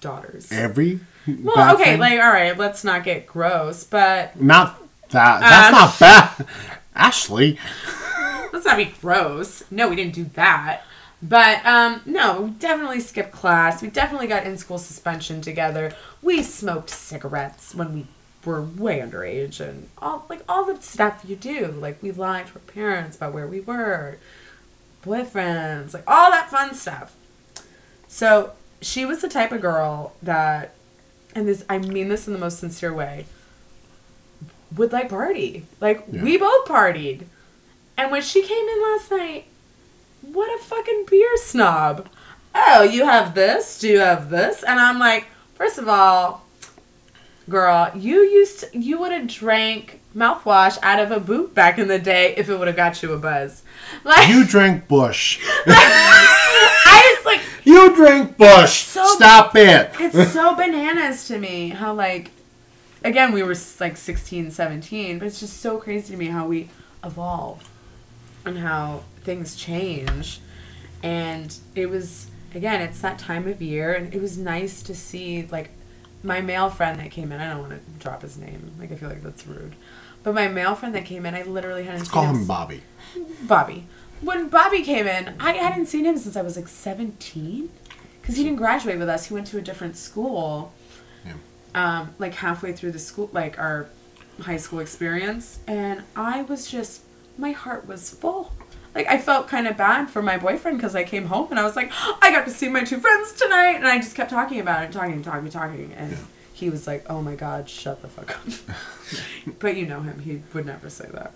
daughters. Every well, okay, thing? like all right, let's not get gross, but not that. That's Um, not bad. Ashley, let's not be gross. No, we didn't do that. But um, no, we definitely skipped class. We definitely got in school suspension together. We smoked cigarettes when we were way underage, and all like all the stuff you do. Like we lied to our parents about where we were, boyfriends, like all that fun stuff. So she was the type of girl that, and this I mean this in the most sincere way, would like party. Like Yeah. we both partied. And when she came in last night, what a fucking beer snob. Oh, you have this? Do you have this? And I'm like, first of all, girl, you used to, you would have drank mouthwash out of a boot back in the day if it would have got you a buzz. Like you drank Busch. I was like, You drink Busch. So- Stop it. it's so bananas to me how like again we were like 16 17 but it's just so crazy to me how we evolve and how things change and it was again it's that time of year and it was nice to see like my male friend that came in i don't want to drop his name like i feel like that's rude but my male friend that came in i literally hadn't Let's seen call him him Bobby. Bobby. When Bobby came in, I hadn't seen him since I was like 17. Because he didn't graduate with us. He went to a different school. Yeah. Um, like halfway through the school, like our high school experience. And I was just, my heart was full. Like I felt kind of bad for my boyfriend because I came home and I was like, I got to see my two friends tonight. And I just kept talking about it, talking, talking, talking. And Yeah. he was like, oh my God, shut the fuck up. but you know him. He would never say that.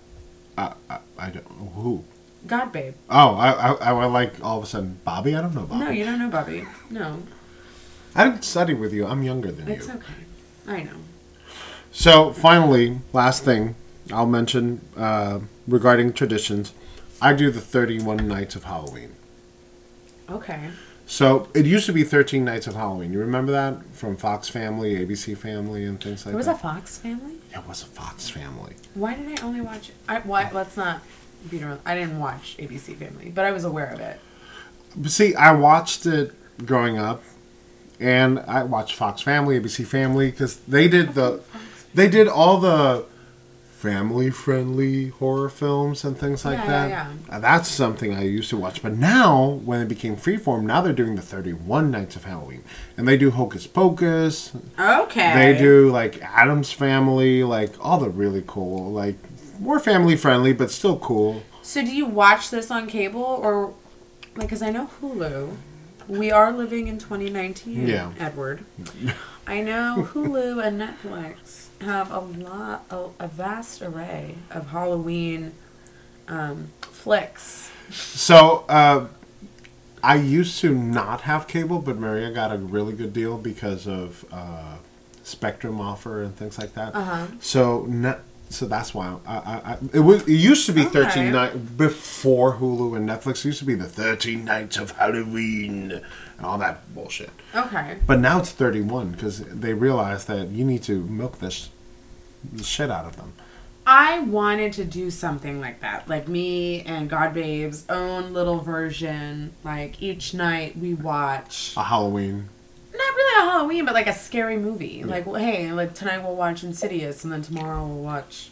I, I, I don't know who. God, babe. Oh, I, I, I like all of a sudden Bobby. I don't know Bobby. No, you don't know Bobby. No, I didn't study with you. I'm younger than it's you. It's okay. I know. So finally, last thing I'll mention uh, regarding traditions, I do the 31 nights of Halloween. Okay. So it used to be 13 nights of Halloween. You remember that from Fox Family, ABC Family, and things like that? It was a. Fox family. It was a Fox Family. Why did I only watch? I why? Let's not beat around. I didn't watch ABC Family, but I was aware of it. But see, I watched it growing up, and I watched Fox Family, ABC Family, because they did the, they did all the family-friendly horror films and things like Yeah, that. yeah, Uh, That's something I used to watch. But now, when it became freeform, now they're doing the 31 Nights of Halloween, and they do Hocus Pocus. Okay. They do like Addams Family, like all the really cool, like more family-friendly, but still cool. So do you watch this on cable or like? Because I know Hulu. We are living in 2019. Yeah. Edward. I know Hulu and Netflix have a lot, a, a vast array of Halloween um, flicks. So, uh, I used to not have cable, but Maria got a really good deal because of uh, Spectrum offer and things like that. Uh-huh. So, not, so that's why I, I, I it, was, it used to be Okay. 13 nights before Hulu and Netflix. It used to be the 13 nights of Halloween and all that bullshit. Okay. But now it's 31 because they realize that you need to milk this shit out of them. I wanted to do something like that. Like me and God Babe's own little version. Like each night we watch A Halloween. not really a Halloween, but like a scary movie. Like well, hey, like tonight we'll watch Insidious and then tomorrow we'll watch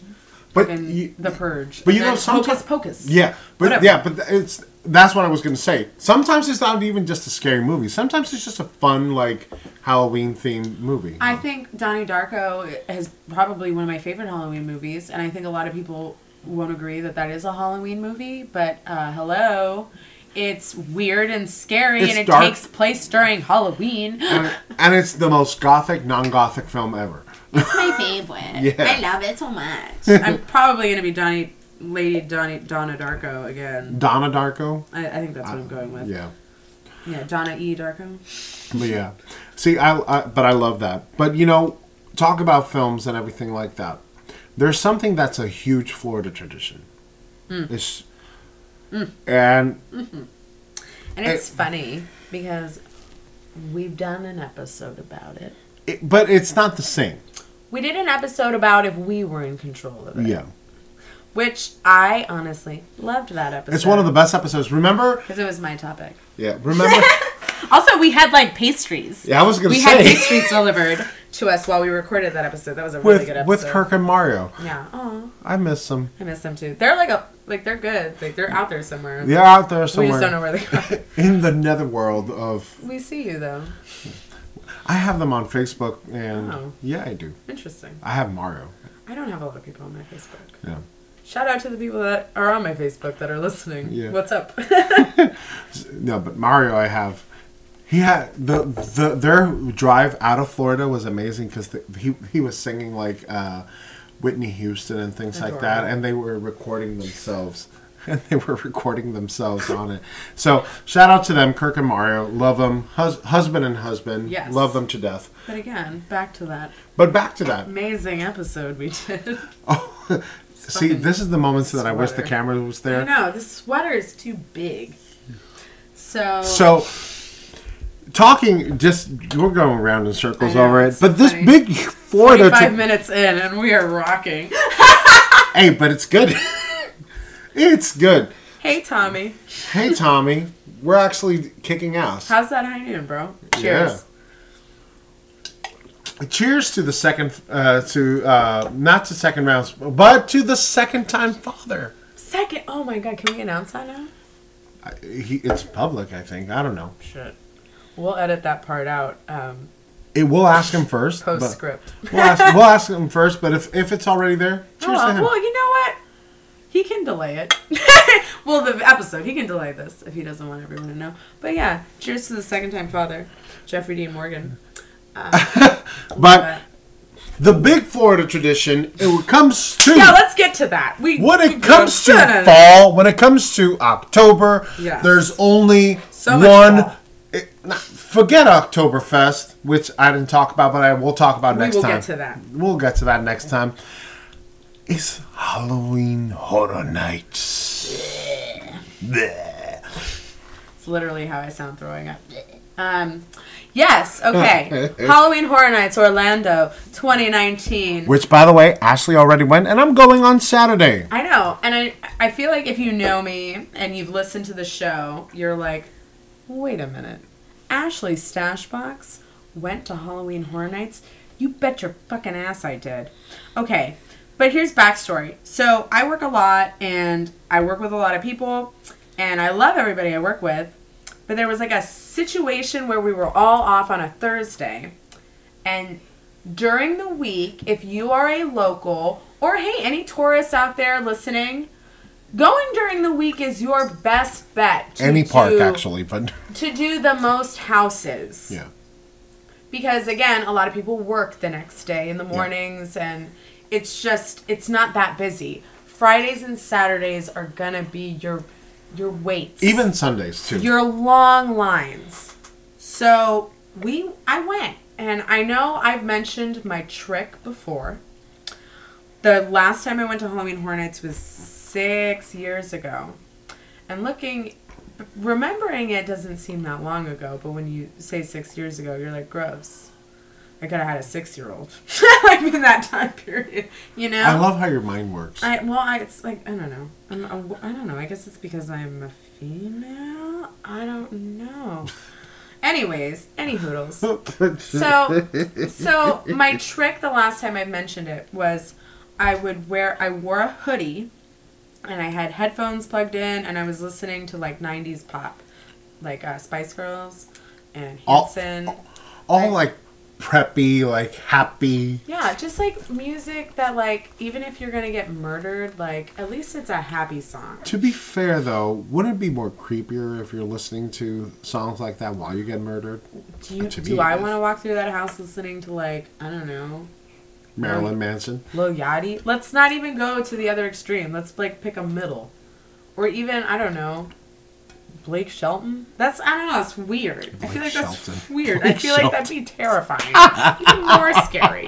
But you, The Purge. but you know, then someti- Hocus Pocus. Yeah, but Whatever. yeah, but it's that's what I was gonna say. Sometimes it's not even just a scary movie. Sometimes it's just a fun like Halloween themed movie. I think Donnie Darko is probably one of my favorite Halloween movies, and I think a lot of people won't agree that that is a Halloween movie. But uh, hello, it's weird and scary, It's and it dark. takes place during Halloween. and, and it's the most gothic, non-gothic film ever. It's my favorite. Yeah. I love it so much. I'm probably gonna be Donnie, Lady Donnie, Donna Darko again. Donna Darko. I, I think that's what I'm uh, going with. Yeah, Yeah, Donna E. Darko. but yeah. See, I, I but I love that. But you know, talk about films and everything like that. There's something that's a huge Florida tradition. Hmm. It's hmm. and mm-hmm. And it's funny because we've done an episode about it. it, but it's not the same. We did an episode about if we were in control of it. Yeah. Which I honestly loved that episode. It's one of the best episodes. Remember? because it was my topic. Yeah. Remember? Also, we had like pastries. yeah, I was gonna say we had pastries delivered to us while we recorded that episode. That was a really with good episode. with Kirk and Mario. Yeah. Oh, I miss them. I miss them too. They're like a like they're good. Like they're out there somewhere. They're out there somewhere. we just don't know where they are. in the netherworld of. we see you though. I have them on Facebook, and Oh. yeah, I do. Interesting. I have Mario. I don't have a lot of people on my Facebook. Yeah. Shout out to the people that are on my Facebook that are listening. Yeah. What's up? No, but Mario, I have. He had the the their drive out of Florida was amazing because he he was singing like uh, Whitney Houston and things like that, and they were recording themselves. And they were recording themselves on it. So shout out to them, Kirk and Mario. Love them, Hus- husband and husband. Yes. Love them to death. but again, back to that But back to that. amazing episode we did. Oh, see, this is the moments that I wish the camera was there. No, this sweater is too big. So So, talking, just we're going around in circles know, over it. But this big Florida, tri- minutes in, and we are rocking. hey, but it's good. it's good. hey, Tommy, Hey, Tommy, we're actually kicking ass. how's that high noon, bro? Cheers. Cheers to the second, uh, to uh, not to second rounds, but to the second time father. Second. Oh my God, can we announce that now? I- He, it's public, I think. I don't know. Shit. We'll edit that part out. Um, It, we'll ask him first. but- postscript. We'll ask, we'll ask him first, but if, if it's already there, cheers Oh, to him. well, you know what? He can delay it. well, the episode, he can delay this if he doesn't want everyone to know. But yeah, cheers to the second time father, Jeffrey Dean Morgan. Uh, But the big Florida tradition, it comes to yeah, let's get to that. We when we it comes go- to fall, when it comes to October, Yes. there's only So one. it- not- forget Oktoberfest, which I didn't talk about, but I will talk about We next will time. We'll get to that. We'll get to that next time. It's Halloween Horror Nights. Bleh. It's literally how I sound throwing up. Um, yes, okay. Halloween Horror Nights Orlando 2019. Which, by the way, Ashley already went, and I'm going on Saturday. I know, and I I feel like if you know me and you've listened to the show, you're like, wait a minute, Ashley Stashbox went to Halloween Horror Nights. You bet your fucking ass I did. Okay, but here's backstory. So I work a lot, and I work with a lot of people, and I love everybody I work with. But there was like a situation where we were all off on a Thursday, and during the week, if you are a local or hey, any tourists out there listening, going during the week is your best bet. To Any park, do- actually, but To do the most houses. yeah. Because again, a lot of people work the next day in the mornings and it's just it's not that busy. Fridays and Saturdays are gonna be your your waits Even Sundays, too. your long lines. So we I went and I know I've mentioned my trick before. The last time I went to Halloween Horror Nights was six years ago. And looking remembering it doesn't seem that long ago, but when you say six years ago, you're like, gross. I could have had a six year old. like in that time period. You know? I love how your mind works. I well, I it's like I don't know. I'm, I'm, don't know. I guess it's because I'm a female. I don't know. Anyways, any hoodles. So, so my trick the last time I mentioned it was, I would wear I wore a hoodie, and I had headphones plugged in, and I was listening to like '90s pop, like uh, Spice Girls, and All- Hanson. all like preppy, like happy. Yeah, just like music that like even if you're gonna get murdered, like at least it's a happy song. To be fair, though, wouldn't it be more creepier if you're listening to songs like that while you get murdered? Do uh, you To do I want to walk through that house listening to like I don't know Marilyn Manson. Lil Yachty? Let's not even go to the other extreme. Let's like pick a middle, or even I don't know. Blake Shelton? That's I don't know. It's weird. I feel like Blake that's Shelton. weird. I Blake feel like that'd be terrifying. even more scary.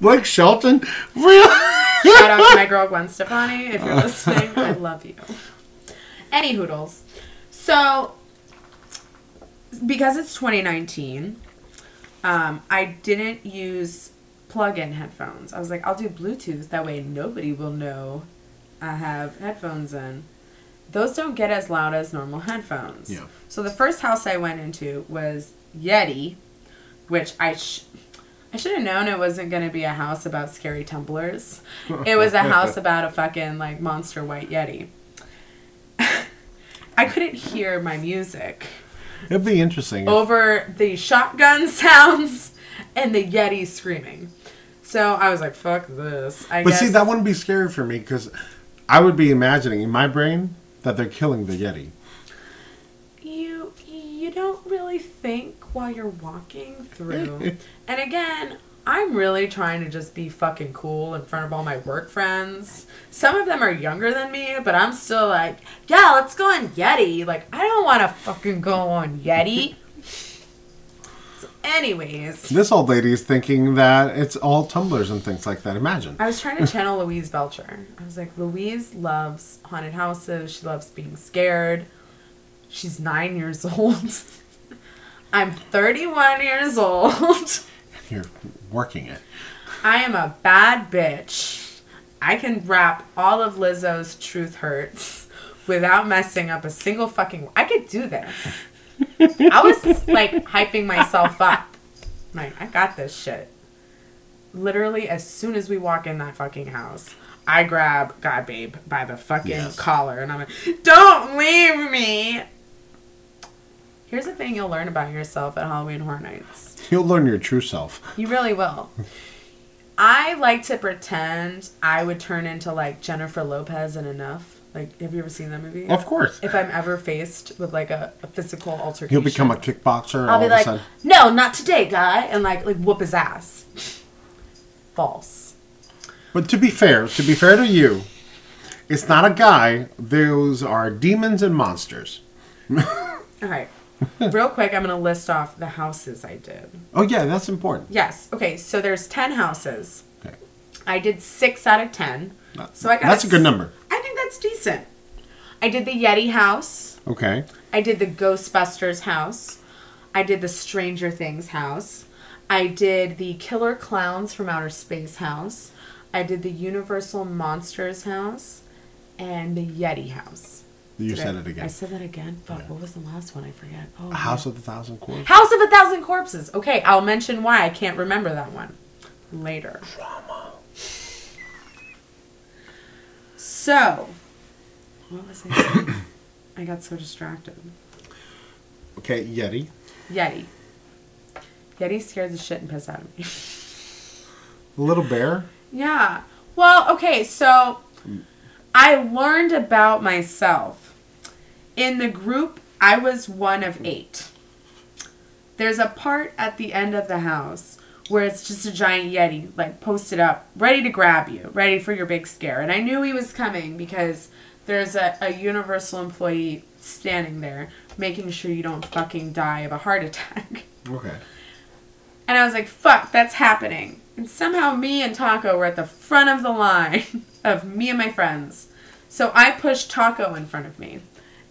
Blake Shelton? Really? Shout out to my girl Gwen Stefani if you're listening. I love you. Any hoodles. So, because it's 2019, um, I didn't use plug-in headphones. I was like, I'll do Bluetooth. That way, nobody will know I have headphones in. Those don't get as loud as normal headphones. Yeah. So the first house I went into was Yeti, which I sh- I should have known it wasn't going to be a house about scary tumblers. It was a house about a fucking like monster white Yeti. I couldn't hear my music It'd be interesting. over the shotgun sounds and the Yeti screaming. So I was like, "Fuck this." I but guess. see, that wouldn't be scary for me because I would be imagining in my brain that they're killing the Yeti. you you don't really think while you're walking through. and again, I'm really trying to just be fucking cool in front of all my work friends. Some of them are younger than me, but I'm still like, "Yeah, let's go on Yeti." Like, I don't want to fucking go on Yeti. anyways, This old lady is thinking that it's all tumblers and things like that. Imagine. I was trying to channel Louise Belcher. I was like, Louise loves haunted houses. She loves being scared. She's nine years old. I'm 31 years old. You're working it. I am a bad bitch. I can rap all of Lizzo's Truth Hurts without messing up a single fucking. I could do this. I was like hyping myself up. Like, I got this shit. Literally, as soon as we walk in that fucking house, I grab God Babe by the fucking Yes. collar and I'm like, don't leave me. Here's the thing you'll learn about yourself at Halloween Horror Nights. You'll learn your true self. You really will. I like to pretend I would turn into like Jennifer Lopez and Enough. Like, have you ever seen that movie? Of course. If I'm ever faced with like a, a physical altercation, You'll become a kickboxer I'll be like. "No, not today, guy," and like like whoop his ass. False. But to be fair, to be fair to you, it's not a guy. Those are demons and monsters. All right. Real quick, I'm gonna list off the houses I did. Oh yeah, that's important. Yes. Okay. So there's ten houses. Okay. I did six out of ten. So I got That's a good number. I think that's decent. I did the Yeti house. Okay. I did the Ghostbusters house. I did the Stranger Things house. I did the Killer Clowns from Outer Space house. I did the Universal Monsters house and the Yeti house. You Did said I- it again. I said that again. Fuck, what was the last one? I forget. Oh, A House of the Thousand Corpses. House of a Thousand Corpses. Okay, I'll mention why I can't remember that one later. So, what was I saying? I got so distracted. Okay, Yeti. Yeti. Yeti scared the shit and piss out of me. Little Bear. yeah. Well, okay, so I learned about myself. In the group, I was one of eight. There's a part at the end of the house where it's just a giant Yeti, like posted up, ready to grab you, ready for your big scare. And I knew he was coming because there's a, a Universal employee standing there making sure you don't fucking die of a heart attack. Okay. And I was like, fuck, that's happening. And somehow me and Taco were at the front of the line of me and my friends. So I pushed Taco in front of me.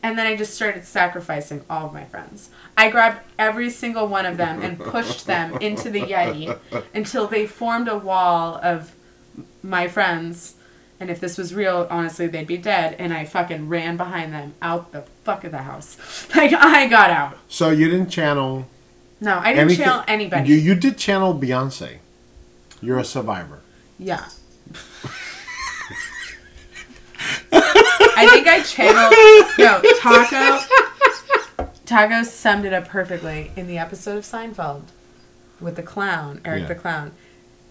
And then I just started sacrificing all of my friends. I grabbed every single one of them and pushed them into the Yeti until they formed a wall of my friends. And if this was real, honestly, they'd be dead. And I fucking ran behind them out the fuck of the house. Like, I got out. So you didn't channel No, I didn't anything. channel anybody. You you did channel Beyonce. You're a survivor. Yeah. I think I channeled. No, Taco. Taco summed it up perfectly in the episode of Seinfeld with the clown, Eric Yeah. the clown.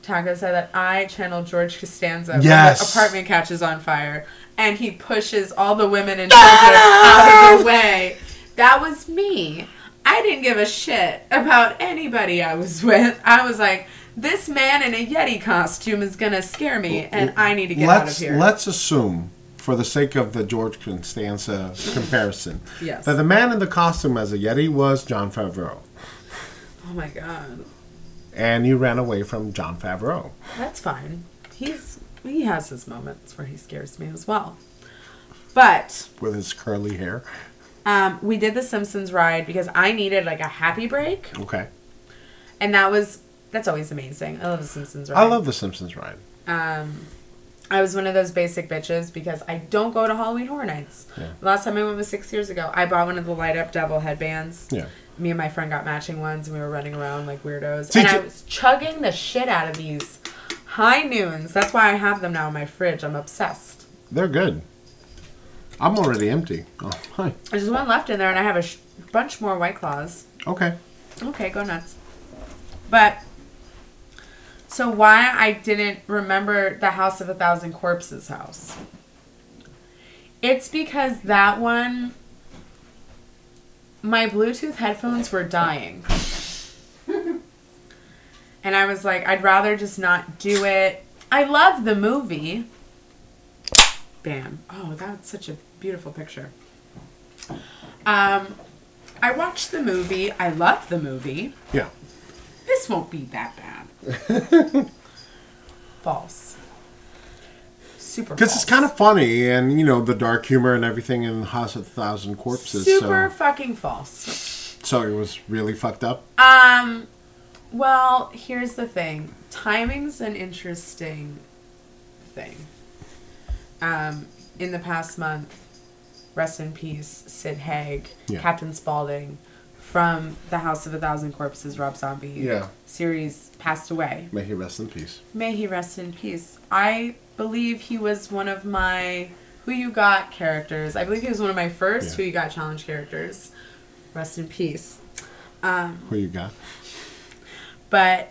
Taco said that I channeled George Costanza Yes. when the apartment catches on fire and he pushes all the women and children out of the way. That was me. I didn't give a shit about anybody I was with. I was like, this man in a Yeti costume is gonna scare me, and I need to get out of let's here. let's assume, for the sake of the George Constanza comparison, Yes. that the man in the costume as a Yeti was Jon Favreau, oh my god, and you ran away from Jon Favreau. that's fine. He's he has his moments where he scares me as well. But with his curly hair. um, we did the Simpsons ride because I needed like a happy break, Okay. and that was that's always amazing. I love the Simpsons ride. I love the Simpsons ride. Um, I was one of those basic bitches because I don't go to Halloween Horror Nights. Yeah. Last time I went was six years ago. I bought one of the light up devil headbands. Yeah. Me and my friend got matching ones, and we were running around like weirdos. See, and I was chugging the shit out of these high noons. That's why I have them now in my fridge. I'm obsessed. They're good. I'm already empty. Oh, fine. There's one left in there, and I have a sh- bunch more White Claws. Okay. Okay, go nuts. But so why I didn't remember the House of a Thousand Corpses house? It's because that one my Bluetooth headphones were dying. and I was like, I'd rather just not do it. I love the movie. Bam. Oh, that's such a beautiful picture. Um, I watched the movie. I love the movie. Yeah. This won't be that bad. False. Super. Because it's kind of funny, and you know the dark humor and everything in House of a Thousand Corpses. super So, fucking false. so it was really fucked up. Um, well, here's the thing. Timing's an interesting thing. Um, in the past month, rest in peace, Sid Haig, Yeah. Captain Spaulding, from the House of a Thousand Corpses, Rob Zombie Yeah. series, passed away. May he rest in peace. May he rest in peace. I believe he was one of my Who You Got characters. I believe he was one of my first Yeah. Who You Got challenge characters. Rest in peace. Um, Who you got? but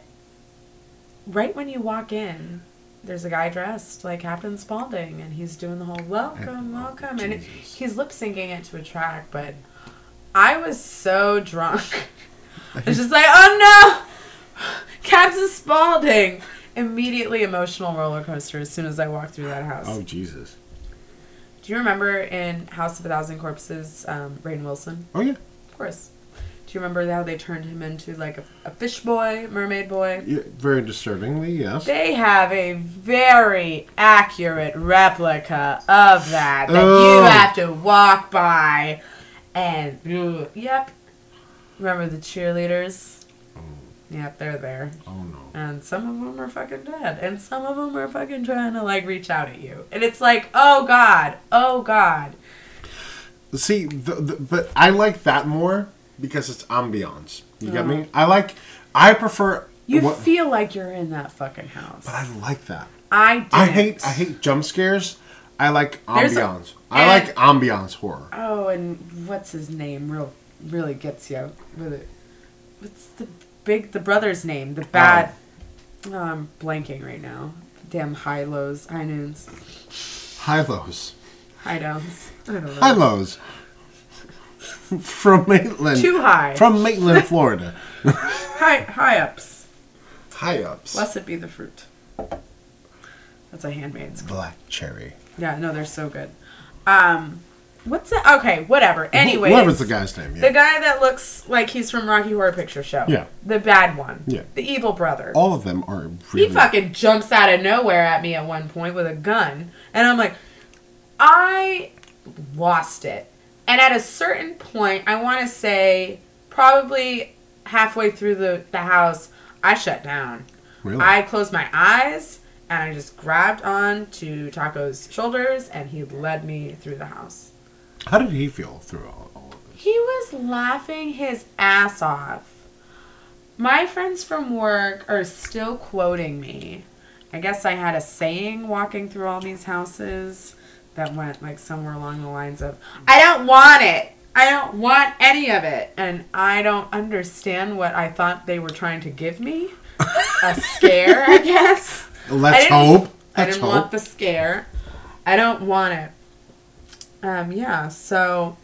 right when you walk in, there's a guy dressed like Captain Spaulding, and he's doing the whole welcome, welcome, and he's lip syncing it to a track. But I was so drunk. I was just like, oh no, Captain Spaulding! Immediately emotional roller coaster as soon as I walked through that house. Oh Jesus. Do you remember in House of a Thousand Corpses, um, Rainn Wilson? Oh yeah. Of course. Do you remember how they turned him into like a, a fish boy, mermaid boy? yeah. Very disturbingly, yes. They have a very accurate replica of that that Oh. you have to walk by, and yep. Remember the cheerleaders? Oh. Yep, they're there, Oh no. and some of them are fucking dead, and some of them are fucking trying to like reach out at you, and it's like, oh god, oh god. See, the, the, but I like that more because it's ambiance. You get me? Uh-huh. I like. I prefer. You what- feel like you're in that fucking house. but I like that. I didn't. I hate. I hate jump scares. I like ambiance. I and- like ambiance horror. Oh, and what's his name? Real, really gets you with it. What's the big the brother's name? The bad. Oh, I'm blanking right now. Damn high lows, high noons, High lows. high downs. I don't know. High lows. From Maitland. Too high. From Maitland, Florida. high high ups. High ups. Blessed be the fruit. That's a handmaid's. Black cherry. Yeah, no, they're so good. Um, what's it? Okay, whatever. Anyway, Whoever's the guy's name. The guy that looks like he's from Rocky Horror Picture Show. Yeah. The bad one. Yeah. The evil brother. All of them are really. He fucking jumps out of nowhere at me at one point with a gun. And I'm like, I lost it. And at a certain point, I want to say probably halfway through the, the house, I shut down. Really? I closed my eyes and I just grabbed on to Taco's shoulders and he led me through the house. How did he feel through all, all of this? He was laughing his ass off. My friends from work are still quoting me. I guess I had a saying walking through all these houses that went like somewhere along the lines of, I don't want it. I don't want any of it. And I don't understand what I thought they were trying to give me. A scare, I guess. I Let's didn't- hope. I Let's didn't hope. want the scare. I don't want it. Um, yeah, so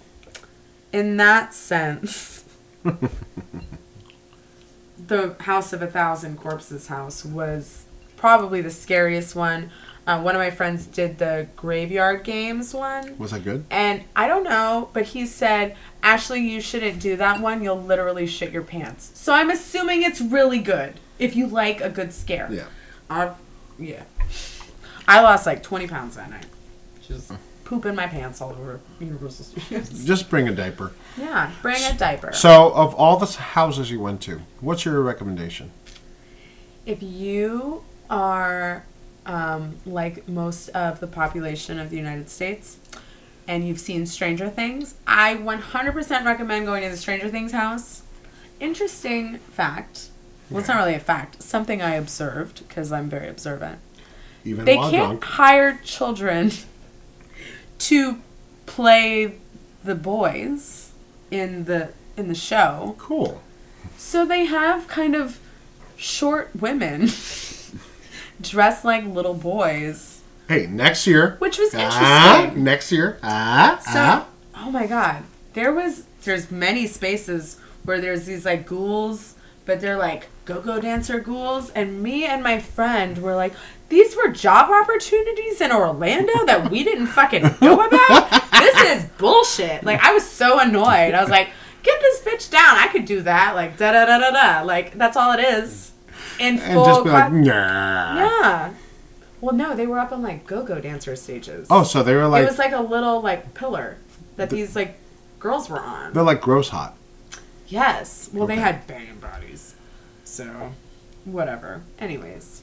in that sense, the House of a Thousand Corpses house was probably the scariest one. Uh, one of my friends did the Graveyard Games one. Was that good? And I don't know, but he said, Ashley, you shouldn't do that one. You'll literally shit your pants. So I'm assuming it's really good if you like a good scare. Yeah. I've, yeah. I lost like 20 pounds that night. Just pooping my pants all over Universal Studios. Just bring a diaper. yeah, bring a diaper. So, of all the houses you went to, what's your recommendation? if you are um, like most of the population of the United States, and you've seen Stranger Things, I 100% recommend going to the Stranger Things house. Interesting fact. Well, it's not really a fact. Something I observed because I'm very observant. Even They while can't drunk. hire children to play the boys in the in the show. Cool. So they have kind of short women dressed like little boys, Hey, next year. which was Ah, interesting. next year. Ah, So, ah. oh my god, there was there's many spaces where there's these like ghouls, but they're like go-go dancer ghouls, and me and my friend were like, these were job opportunities in Orlando that we didn't fucking know about. this is bullshit. Like I was so annoyed. I was like, get this bitch down. I could do that. Like da da da da da. Like that's all it is. In And full. just be like, nah. yeah. Well, no, they were up on like go-go dancer stages Oh, so they were like, it was like a little like pillar that these like girls were on. they're like gross hot. Yes. Well, they had banging bodies. So, whatever. Anyways,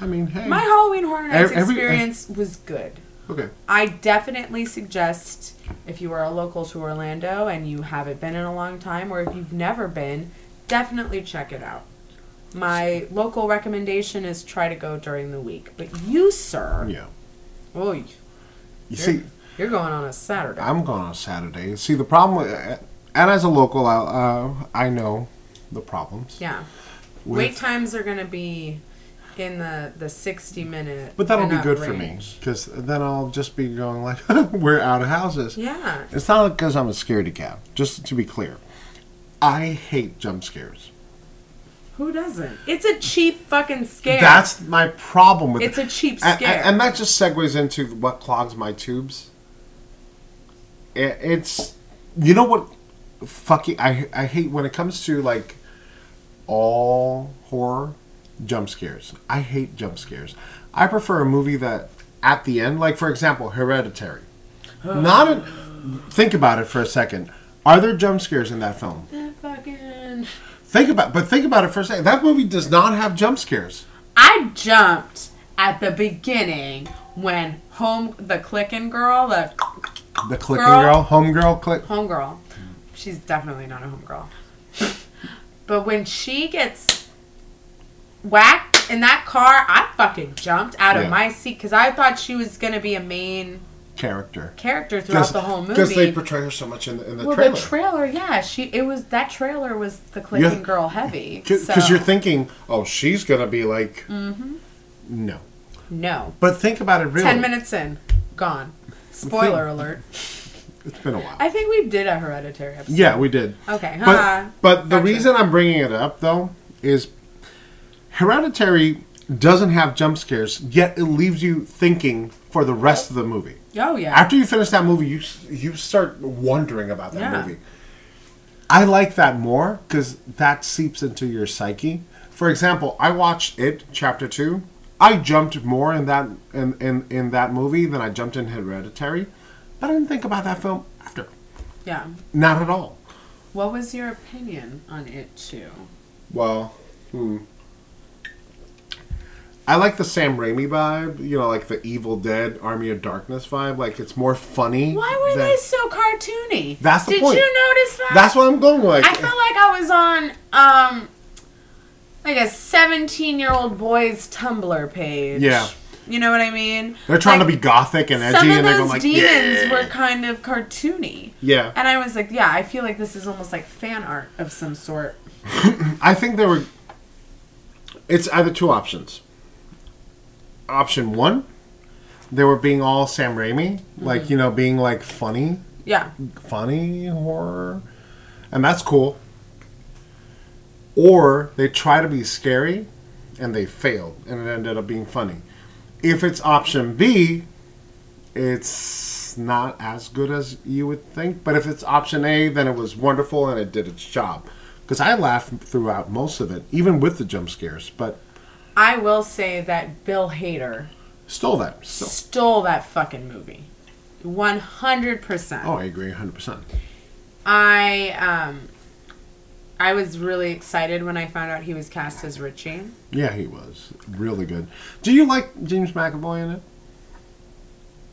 I mean, hey. my Halloween Horror Nights Every- every- experience was good. okay. I definitely suggest if you are a local to Orlando and you haven't been in a long time, or if you've never been, definitely check it out. My local recommendation is try to go during the week. But you, sir, Yeah. oh, You see, you're going on a Saturday. I'm going on a Saturday. See, the problem with, and as a local, I, uh, I know the problems. Yeah. Wait times are going to be in the the 60 minute. But that'll be good for me because then I'll just be going like, we're out of houses. Yeah. It's not because I'm a scaredy cat. Just to be clear, I hate jump scares. Who doesn't? It's a cheap fucking scare. That's my problem with it's it. a cheap A- a- scare. And, that just segues into what clogs my tubes. It's, you know what, fucking, I, I hate when it comes to like all horror jump scares. I hate jump scares. I prefer a movie that at the end, like for example, Hereditary. Not a, think about it for a second. Are there jump scares in that film? That fucking. Think about, but think about it for a second. That movie does not have jump scares. I jumped at the beginning when home the clicking girl, the The clicking Girl. girl, home girl, click. homegirl. She's definitely not a homegirl. but when she gets whacked in that car, I fucking jumped out Yeah. of my seat because I thought she was gonna be a main character. character throughout the whole movie. Because they portray her so much in the, in the well, trailer. the trailer, yeah, she it was that trailer was the clicking Yeah. girl heavy. Because so, you're thinking, oh, she's gonna be like, Mm-hmm. no. no, But think about it really. ten minutes in, gone. Spoiler alert. It's been a while. I think we did a hereditary episode. yeah, we did. Okay. But haha. but the Gotcha. reason I'm bringing it up though is Hereditary doesn't have jump scares, yet it leaves you thinking for the rest of the movie. oh yeah. After you finish that movie, you you start wondering about that Yeah. movie. I like that more because that seeps into your psyche. For example, I watched it chapter two. I jumped more in that in, in, in that movie than I jumped in Hereditary, I didn't think about that film after. yeah. Not at all. What was your opinion on it too? Well, hmm. I like the Sam Raimi vibe. You know, like the Evil Dead, Army of Darkness vibe. Like it's more funny. Why were than- they so cartoony? That's the Did point. Did you notice that? That's what I'm going with. I felt like I was on um like a 17 year old boy's Tumblr page. Yeah. You know what I mean? They're trying Like, to be gothic and edgy, and they're going like, demons yeah. were kind of cartoony. Yeah, And I was like, yeah, I feel like this is almost like fan art of some sort. I think there were. It's either two options. Option one, they were being all Sam Raimi, like mm-hmm. you know, being like funny, Yeah. funny horror, and that's cool. Or they try to be scary, and they failed, and it ended up being funny. If it's option B, it's not as good as you would think. But if it's option A, then it was wonderful and it did its job. Because I laughed throughout most of it, even with the jump scares. But I will say that Bill Hader stole that. Still. stole that fucking movie. 100%. Oh, I agree, hundred percent. I um I was really excited when I found out he was cast as Richie. Yeah, he was really good. Do you like James McAvoy in it?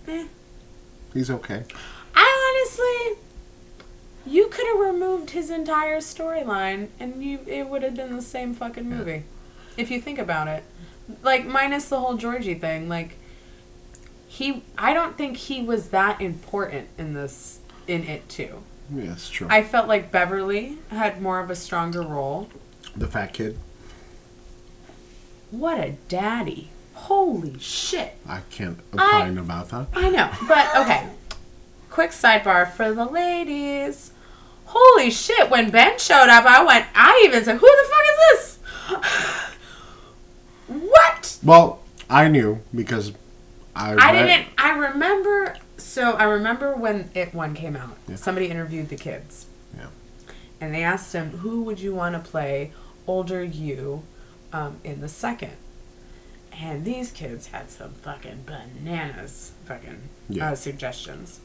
Eh. He's okay. I honestly, you could have removed his entire storyline, and you it would have been the same fucking movie, if you think about it. Like minus the whole Georgie thing. Like he, I don't think he was that important in this in it too. Yeah, it's true. I felt like Beverly had more of a stronger role. the fat kid. What a daddy! Holy shit! I can't I- opine about that. I know, but okay. Quick sidebar for the ladies. Holy shit, when Ben showed up, I went, I even said, who the fuck is this? what? Well, I knew because I. I read- didn't, I remember, so I remember when it one came out, Yeah. somebody interviewed the kids. Yeah. And they asked him, who would you want to play older you um, in the second? And these kids had some fucking bananas fucking Yeah. uh, suggestions.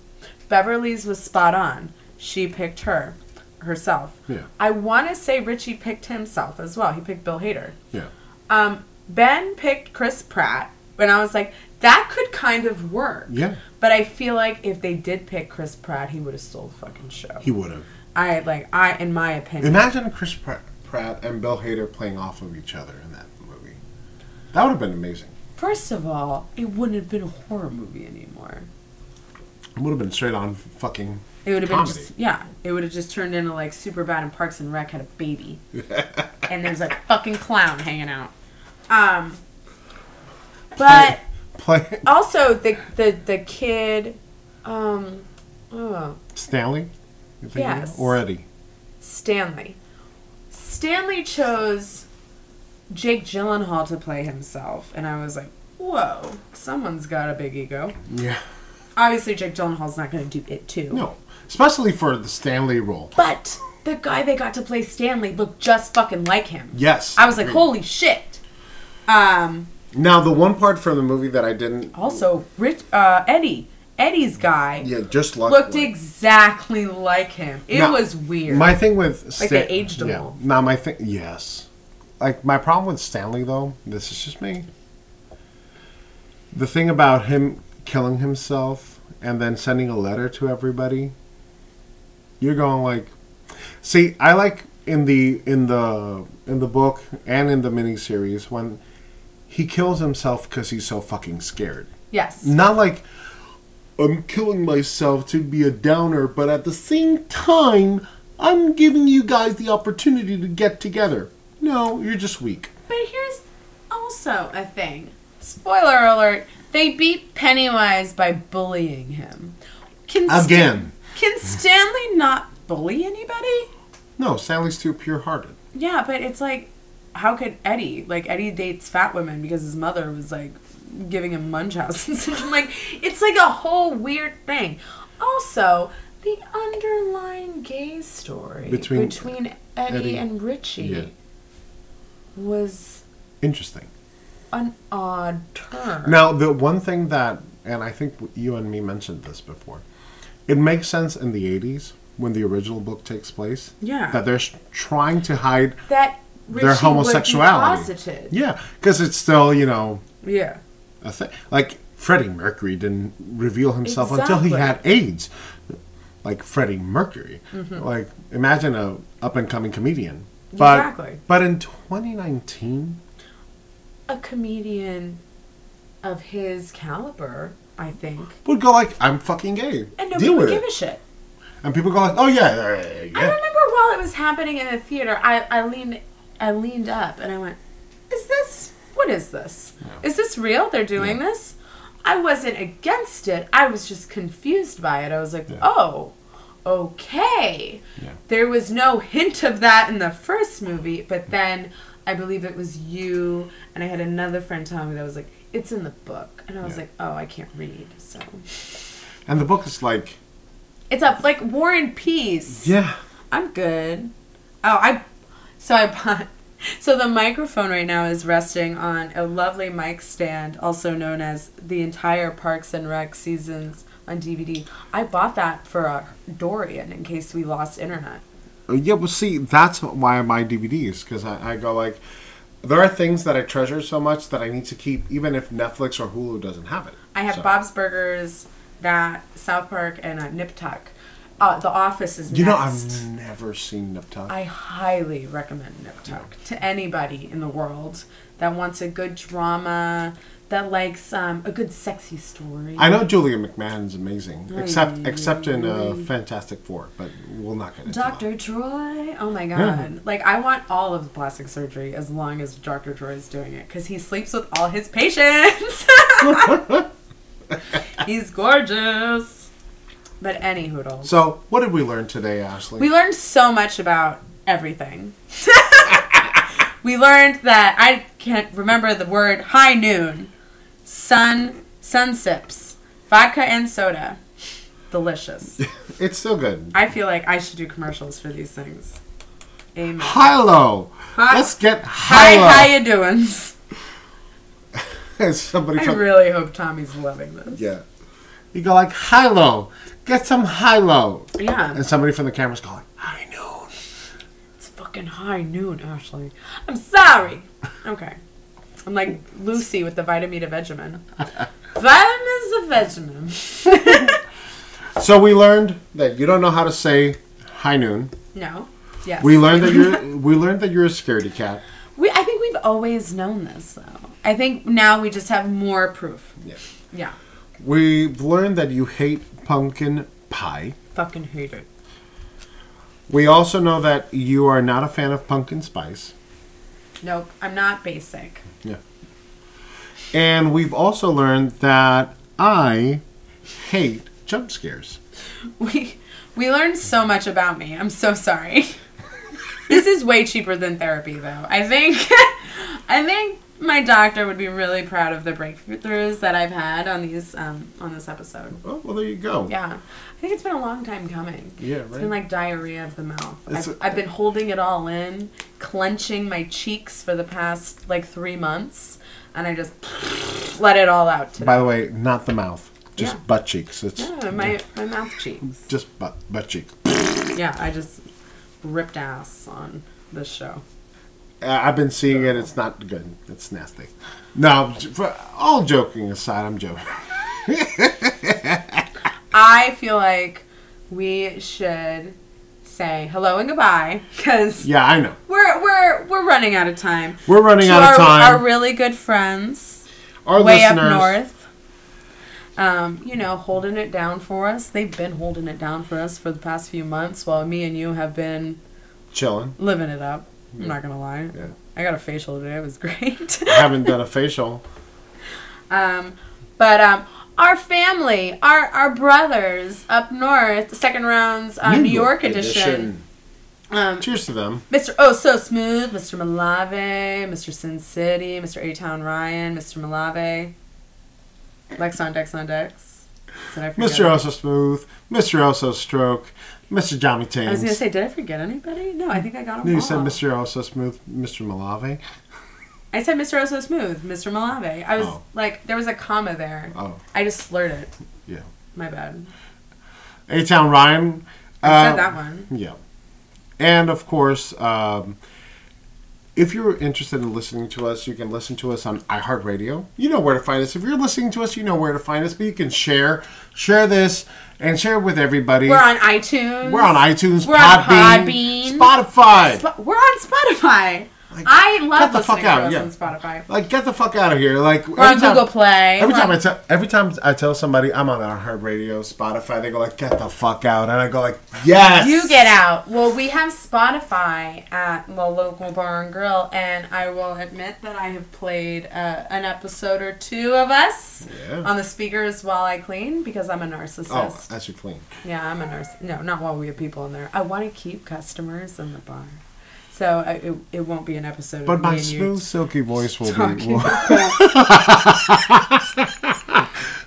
Beverly's was spot on. She picked her, herself. Yeah. I want to say Richie picked himself as well. He picked Bill Hader. Yeah. Um, ben picked Chris Pratt, and I was like, that could kind of work. Yeah. But I feel like if they did pick Chris Pratt, he would have stole the fucking show. He would have. I like I in my opinion. Imagine Chris Pratt, Pratt and Bill Hader playing off of each other in that movie. That would have been amazing. First of all, it wouldn't have been a horror movie anymore. It would have been straight on fucking. It would have been just yeah. It would have just turned into like super bad and Parks and Rec had a baby, and there's a fucking clown hanging out. Um, but Play also the the the kid, um, oh, Stanley. Yes. Or Eddie. Stanley. Stanley chose Jake Gyllenhaal to play himself, and I was like, whoa, someone's got a big ego. Yeah. Obviously, Jake Gyllenhaal's not going to do it too. No. Especially for the Stanley role. But the guy they got to play Stanley looked just fucking like him. Yes. I was like, agreed. holy shit. Um, Now the one part from the movie that I didn't. also, Rich, uh, Eddie, Eddie's guy Yeah, just looked like- exactly like him. It Now, was weird. My thing with Like they aged him yeah. all. Now my thing, yes. Like my problem with Stanley though, this is just me. The thing about him killing himself and then sending a letter to everybody, you're going like, see, I like in the in the in the book and in the miniseries when he kills himself because he's so fucking scared. yes. Not like I'm killing myself to be a downer, but at the same time, I'm giving you guys the opportunity to get together. No, you're just weak. But here's also a thing. Spoiler alert. They beat Pennywise by bullying him. Can Stan- Again. can Stanley not bully anybody? No, Stanley's too pure hearted. Yeah, but it's like, how could Eddie? Like Eddie dates fat women because his mother was like giving him Munchausen syndrome. like it's like a whole weird thing. Also, the underlying gay story Between between, Eddie, Eddie- and Richie yeah. was Interesting. an odd turn. Now, the one thing that, and I think you and me mentioned this before, it makes sense in the 80s when the original book takes place. Yeah. That they're trying to hide that Richie their homosexuality. Yeah, because it's still, you know, Yeah. A thing. Like Freddie Mercury didn't reveal himself until he had AIDS. Like Freddie Mercury. Mm-hmm. Like imagine a up and coming comedian. But, Exactly. But in 2019, A comedian of his caliber, I think, would go like, "I'm fucking gay." and nobody Deal would give it. a shit. And people go like, "Oh yeah, yeah, yeah, I remember while it was happening in the theater, I, I leaned I leaned up and I went, "Is this what is this? Is this real? They're doing this?" I wasn't against it. I was just confused by it. I was like, Yeah. "Oh, okay." Yeah. There was no hint of that in the first movie, but then I believe it was you and I had another friend tell me that I was like, "It's in the book," and I was Yeah. like, "Oh, I can't read." So And the book is like, it's up like War and Peace. yeah, I'm good. Oh, I so I bought so the microphone right now is resting on a lovely mic stand, also known as the entire Parks and Rec seasons on DVD. I bought that for a Dorian in case we lost internet. Yeah, well, see, that's why I buy DVDs because I, I go like, there are things that I treasure so much that I need to keep, even if Netflix or Hulu doesn't have it. I have So- Bob's Burgers, that South Park, and uh, Nip Tuck. Uh, the Office is You know. I've never seen Nip Tuck. I highly recommend Nip Tuck to anybody in the world that wants a good drama, that likes um, a good sexy story. I know Julian McMahon's amazing, except except in uh. Fantastic Four, but we'll not get into. Dr. Troy. Oh my god. Like I want all of the plastic surgery as long as Dr. Troy is doing it cuz he sleeps with all his patients. He's gorgeous. But any hoodles. So, what did we learn today, Ashley? We learned so much about everything. we learned that I can't remember the word high noon, sun, sun sips, vodka and soda. Delicious. it's still good. I feel like I should do commercials for these things. Amen. Hilo. Hi- Let's get Hi, Hilo. how you doing? Somebody I from really hope Tommy's loving this. yeah. You go like Hilo. Get some Hilo. Yeah. And somebody from the camera's going high noon. It's fucking high noon, Ashley. I'm sorry. Okay. I'm like Lucy with the Vitameatavegamin. Vitamins of Vegemin. So we learned that you don't know how to say high noon. No. Yes. We learned that you're we learned that you're a scaredy cat. We, I think we've always known this, though. I think now we just have more proof. Yeah. Yeah. We've learned that you hate pumpkin pie. Fucking hate it. We also know that you are not a fan of pumpkin spice. Nope. I'm not basic. Yeah. And we've also learned that I hate jump scares. We we learned so much about me. I'm so sorry. this is way cheaper than therapy though. I think I think my doctor would be really proud of the breakthroughs that I've had on these um, on this episode. Oh, well, there you go. Yeah. I think it's been a long time coming. Yeah, right. It's been like diarrhea of the mouth. I've, a- I've been holding it all in, clenching my cheeks for the past like three months, and I just let it all out today. By the way, not the mouth, just Yeah. butt cheeks. It's yeah, my, my mouth cheeks. just butt butt cheeks. Yeah, I just ripped ass on this show. Uh, I've been seeing it. It's not good. It's nasty. No, all joking aside, I'm joking. I feel like we should say hello and goodbye because Yeah, I know. we're we're we're running out of time. We're running To out our, of time. Our really good friends Our way up north, um, you know, holding it down for us. They've been holding it down for us for the past few months, while me and you have been chilling. living it up. I'm not gonna lie. Yeah. I got a facial today. It was great. I haven't done a facial. Um, but um, our family, our our brothers up north, the second rounds uh, New, York, edition. Um, Cheers to them. Mr. Oh So Smooth, Mr. Malave, Mr. Sin City, Mr. A Town Ryan, Mr. Malave, Lex on Dex on Dex. Did I forget? Mr. Oso Smooth, Mr. Oso Stroke, Mr. Johnny Tains. I was gonna say, did I forget anybody? No, I think I got them No, you all. said Mr. Oso Smooth, Mr. Malave. I said Mr. Oh So Smooth, Mr. Malave. I was Oh. like, there was a comma there. Oh, I just slurred it. yeah. My bad. A Town Ryan. I uh, said that one. Yeah. And of course, um, if you're interested in listening to us, you can listen to us on iHeartRadio. You know where to find us. If you're listening to us, you know where to find us. But you can share, share this, and share it with everybody. We're on iTunes. We're on iTunes, We're on Podbean, Podbean. Spotify. Sp- we're on Spotify. Like, I love get the fuck out, yeah. on Spotify. like, get the fuck out of here! Like, We're on Google Play. Every time I tell every time I tell somebody I'm on iHeartRadio, Radio, Spotify, they go like, "Get the fuck out!" And I go like, "Yes." You get out. Well, we have Spotify at the local bar and grill, and I will admit that I have played uh, an episode or two of us Yeah. on the speakers while I clean because I'm a narcissist. Oh, as you clean. Yeah, I'm a nurse. No, not while we have people in there. I want to keep customers in the bar, so I, it, it won't be an episode. But of my me and you smooth, silky voice will be. will-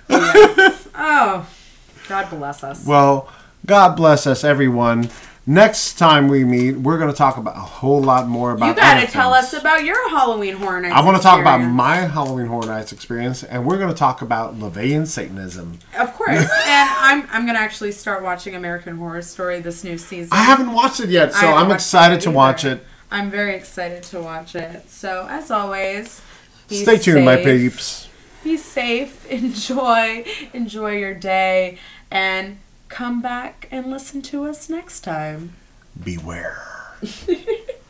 Yes. Oh, God bless us. well, God bless us, everyone. Next time we meet, we're going to talk about a whole lot more about. You got to tell us about your Halloween Horror Nights. I want to talk about my Halloween Horror Nights experience, and we're going to talk about LaVeyan Satanism. Of course, and I'm I'm gonna actually start watching American Horror Story this new season. I haven't watched it yet, so I'm excited to watch it. I'm very excited to watch it. So as always, be Stay tuned, my peeps. Be safe. Enjoy. Enjoy your day, and come back and listen to us next time. Beware.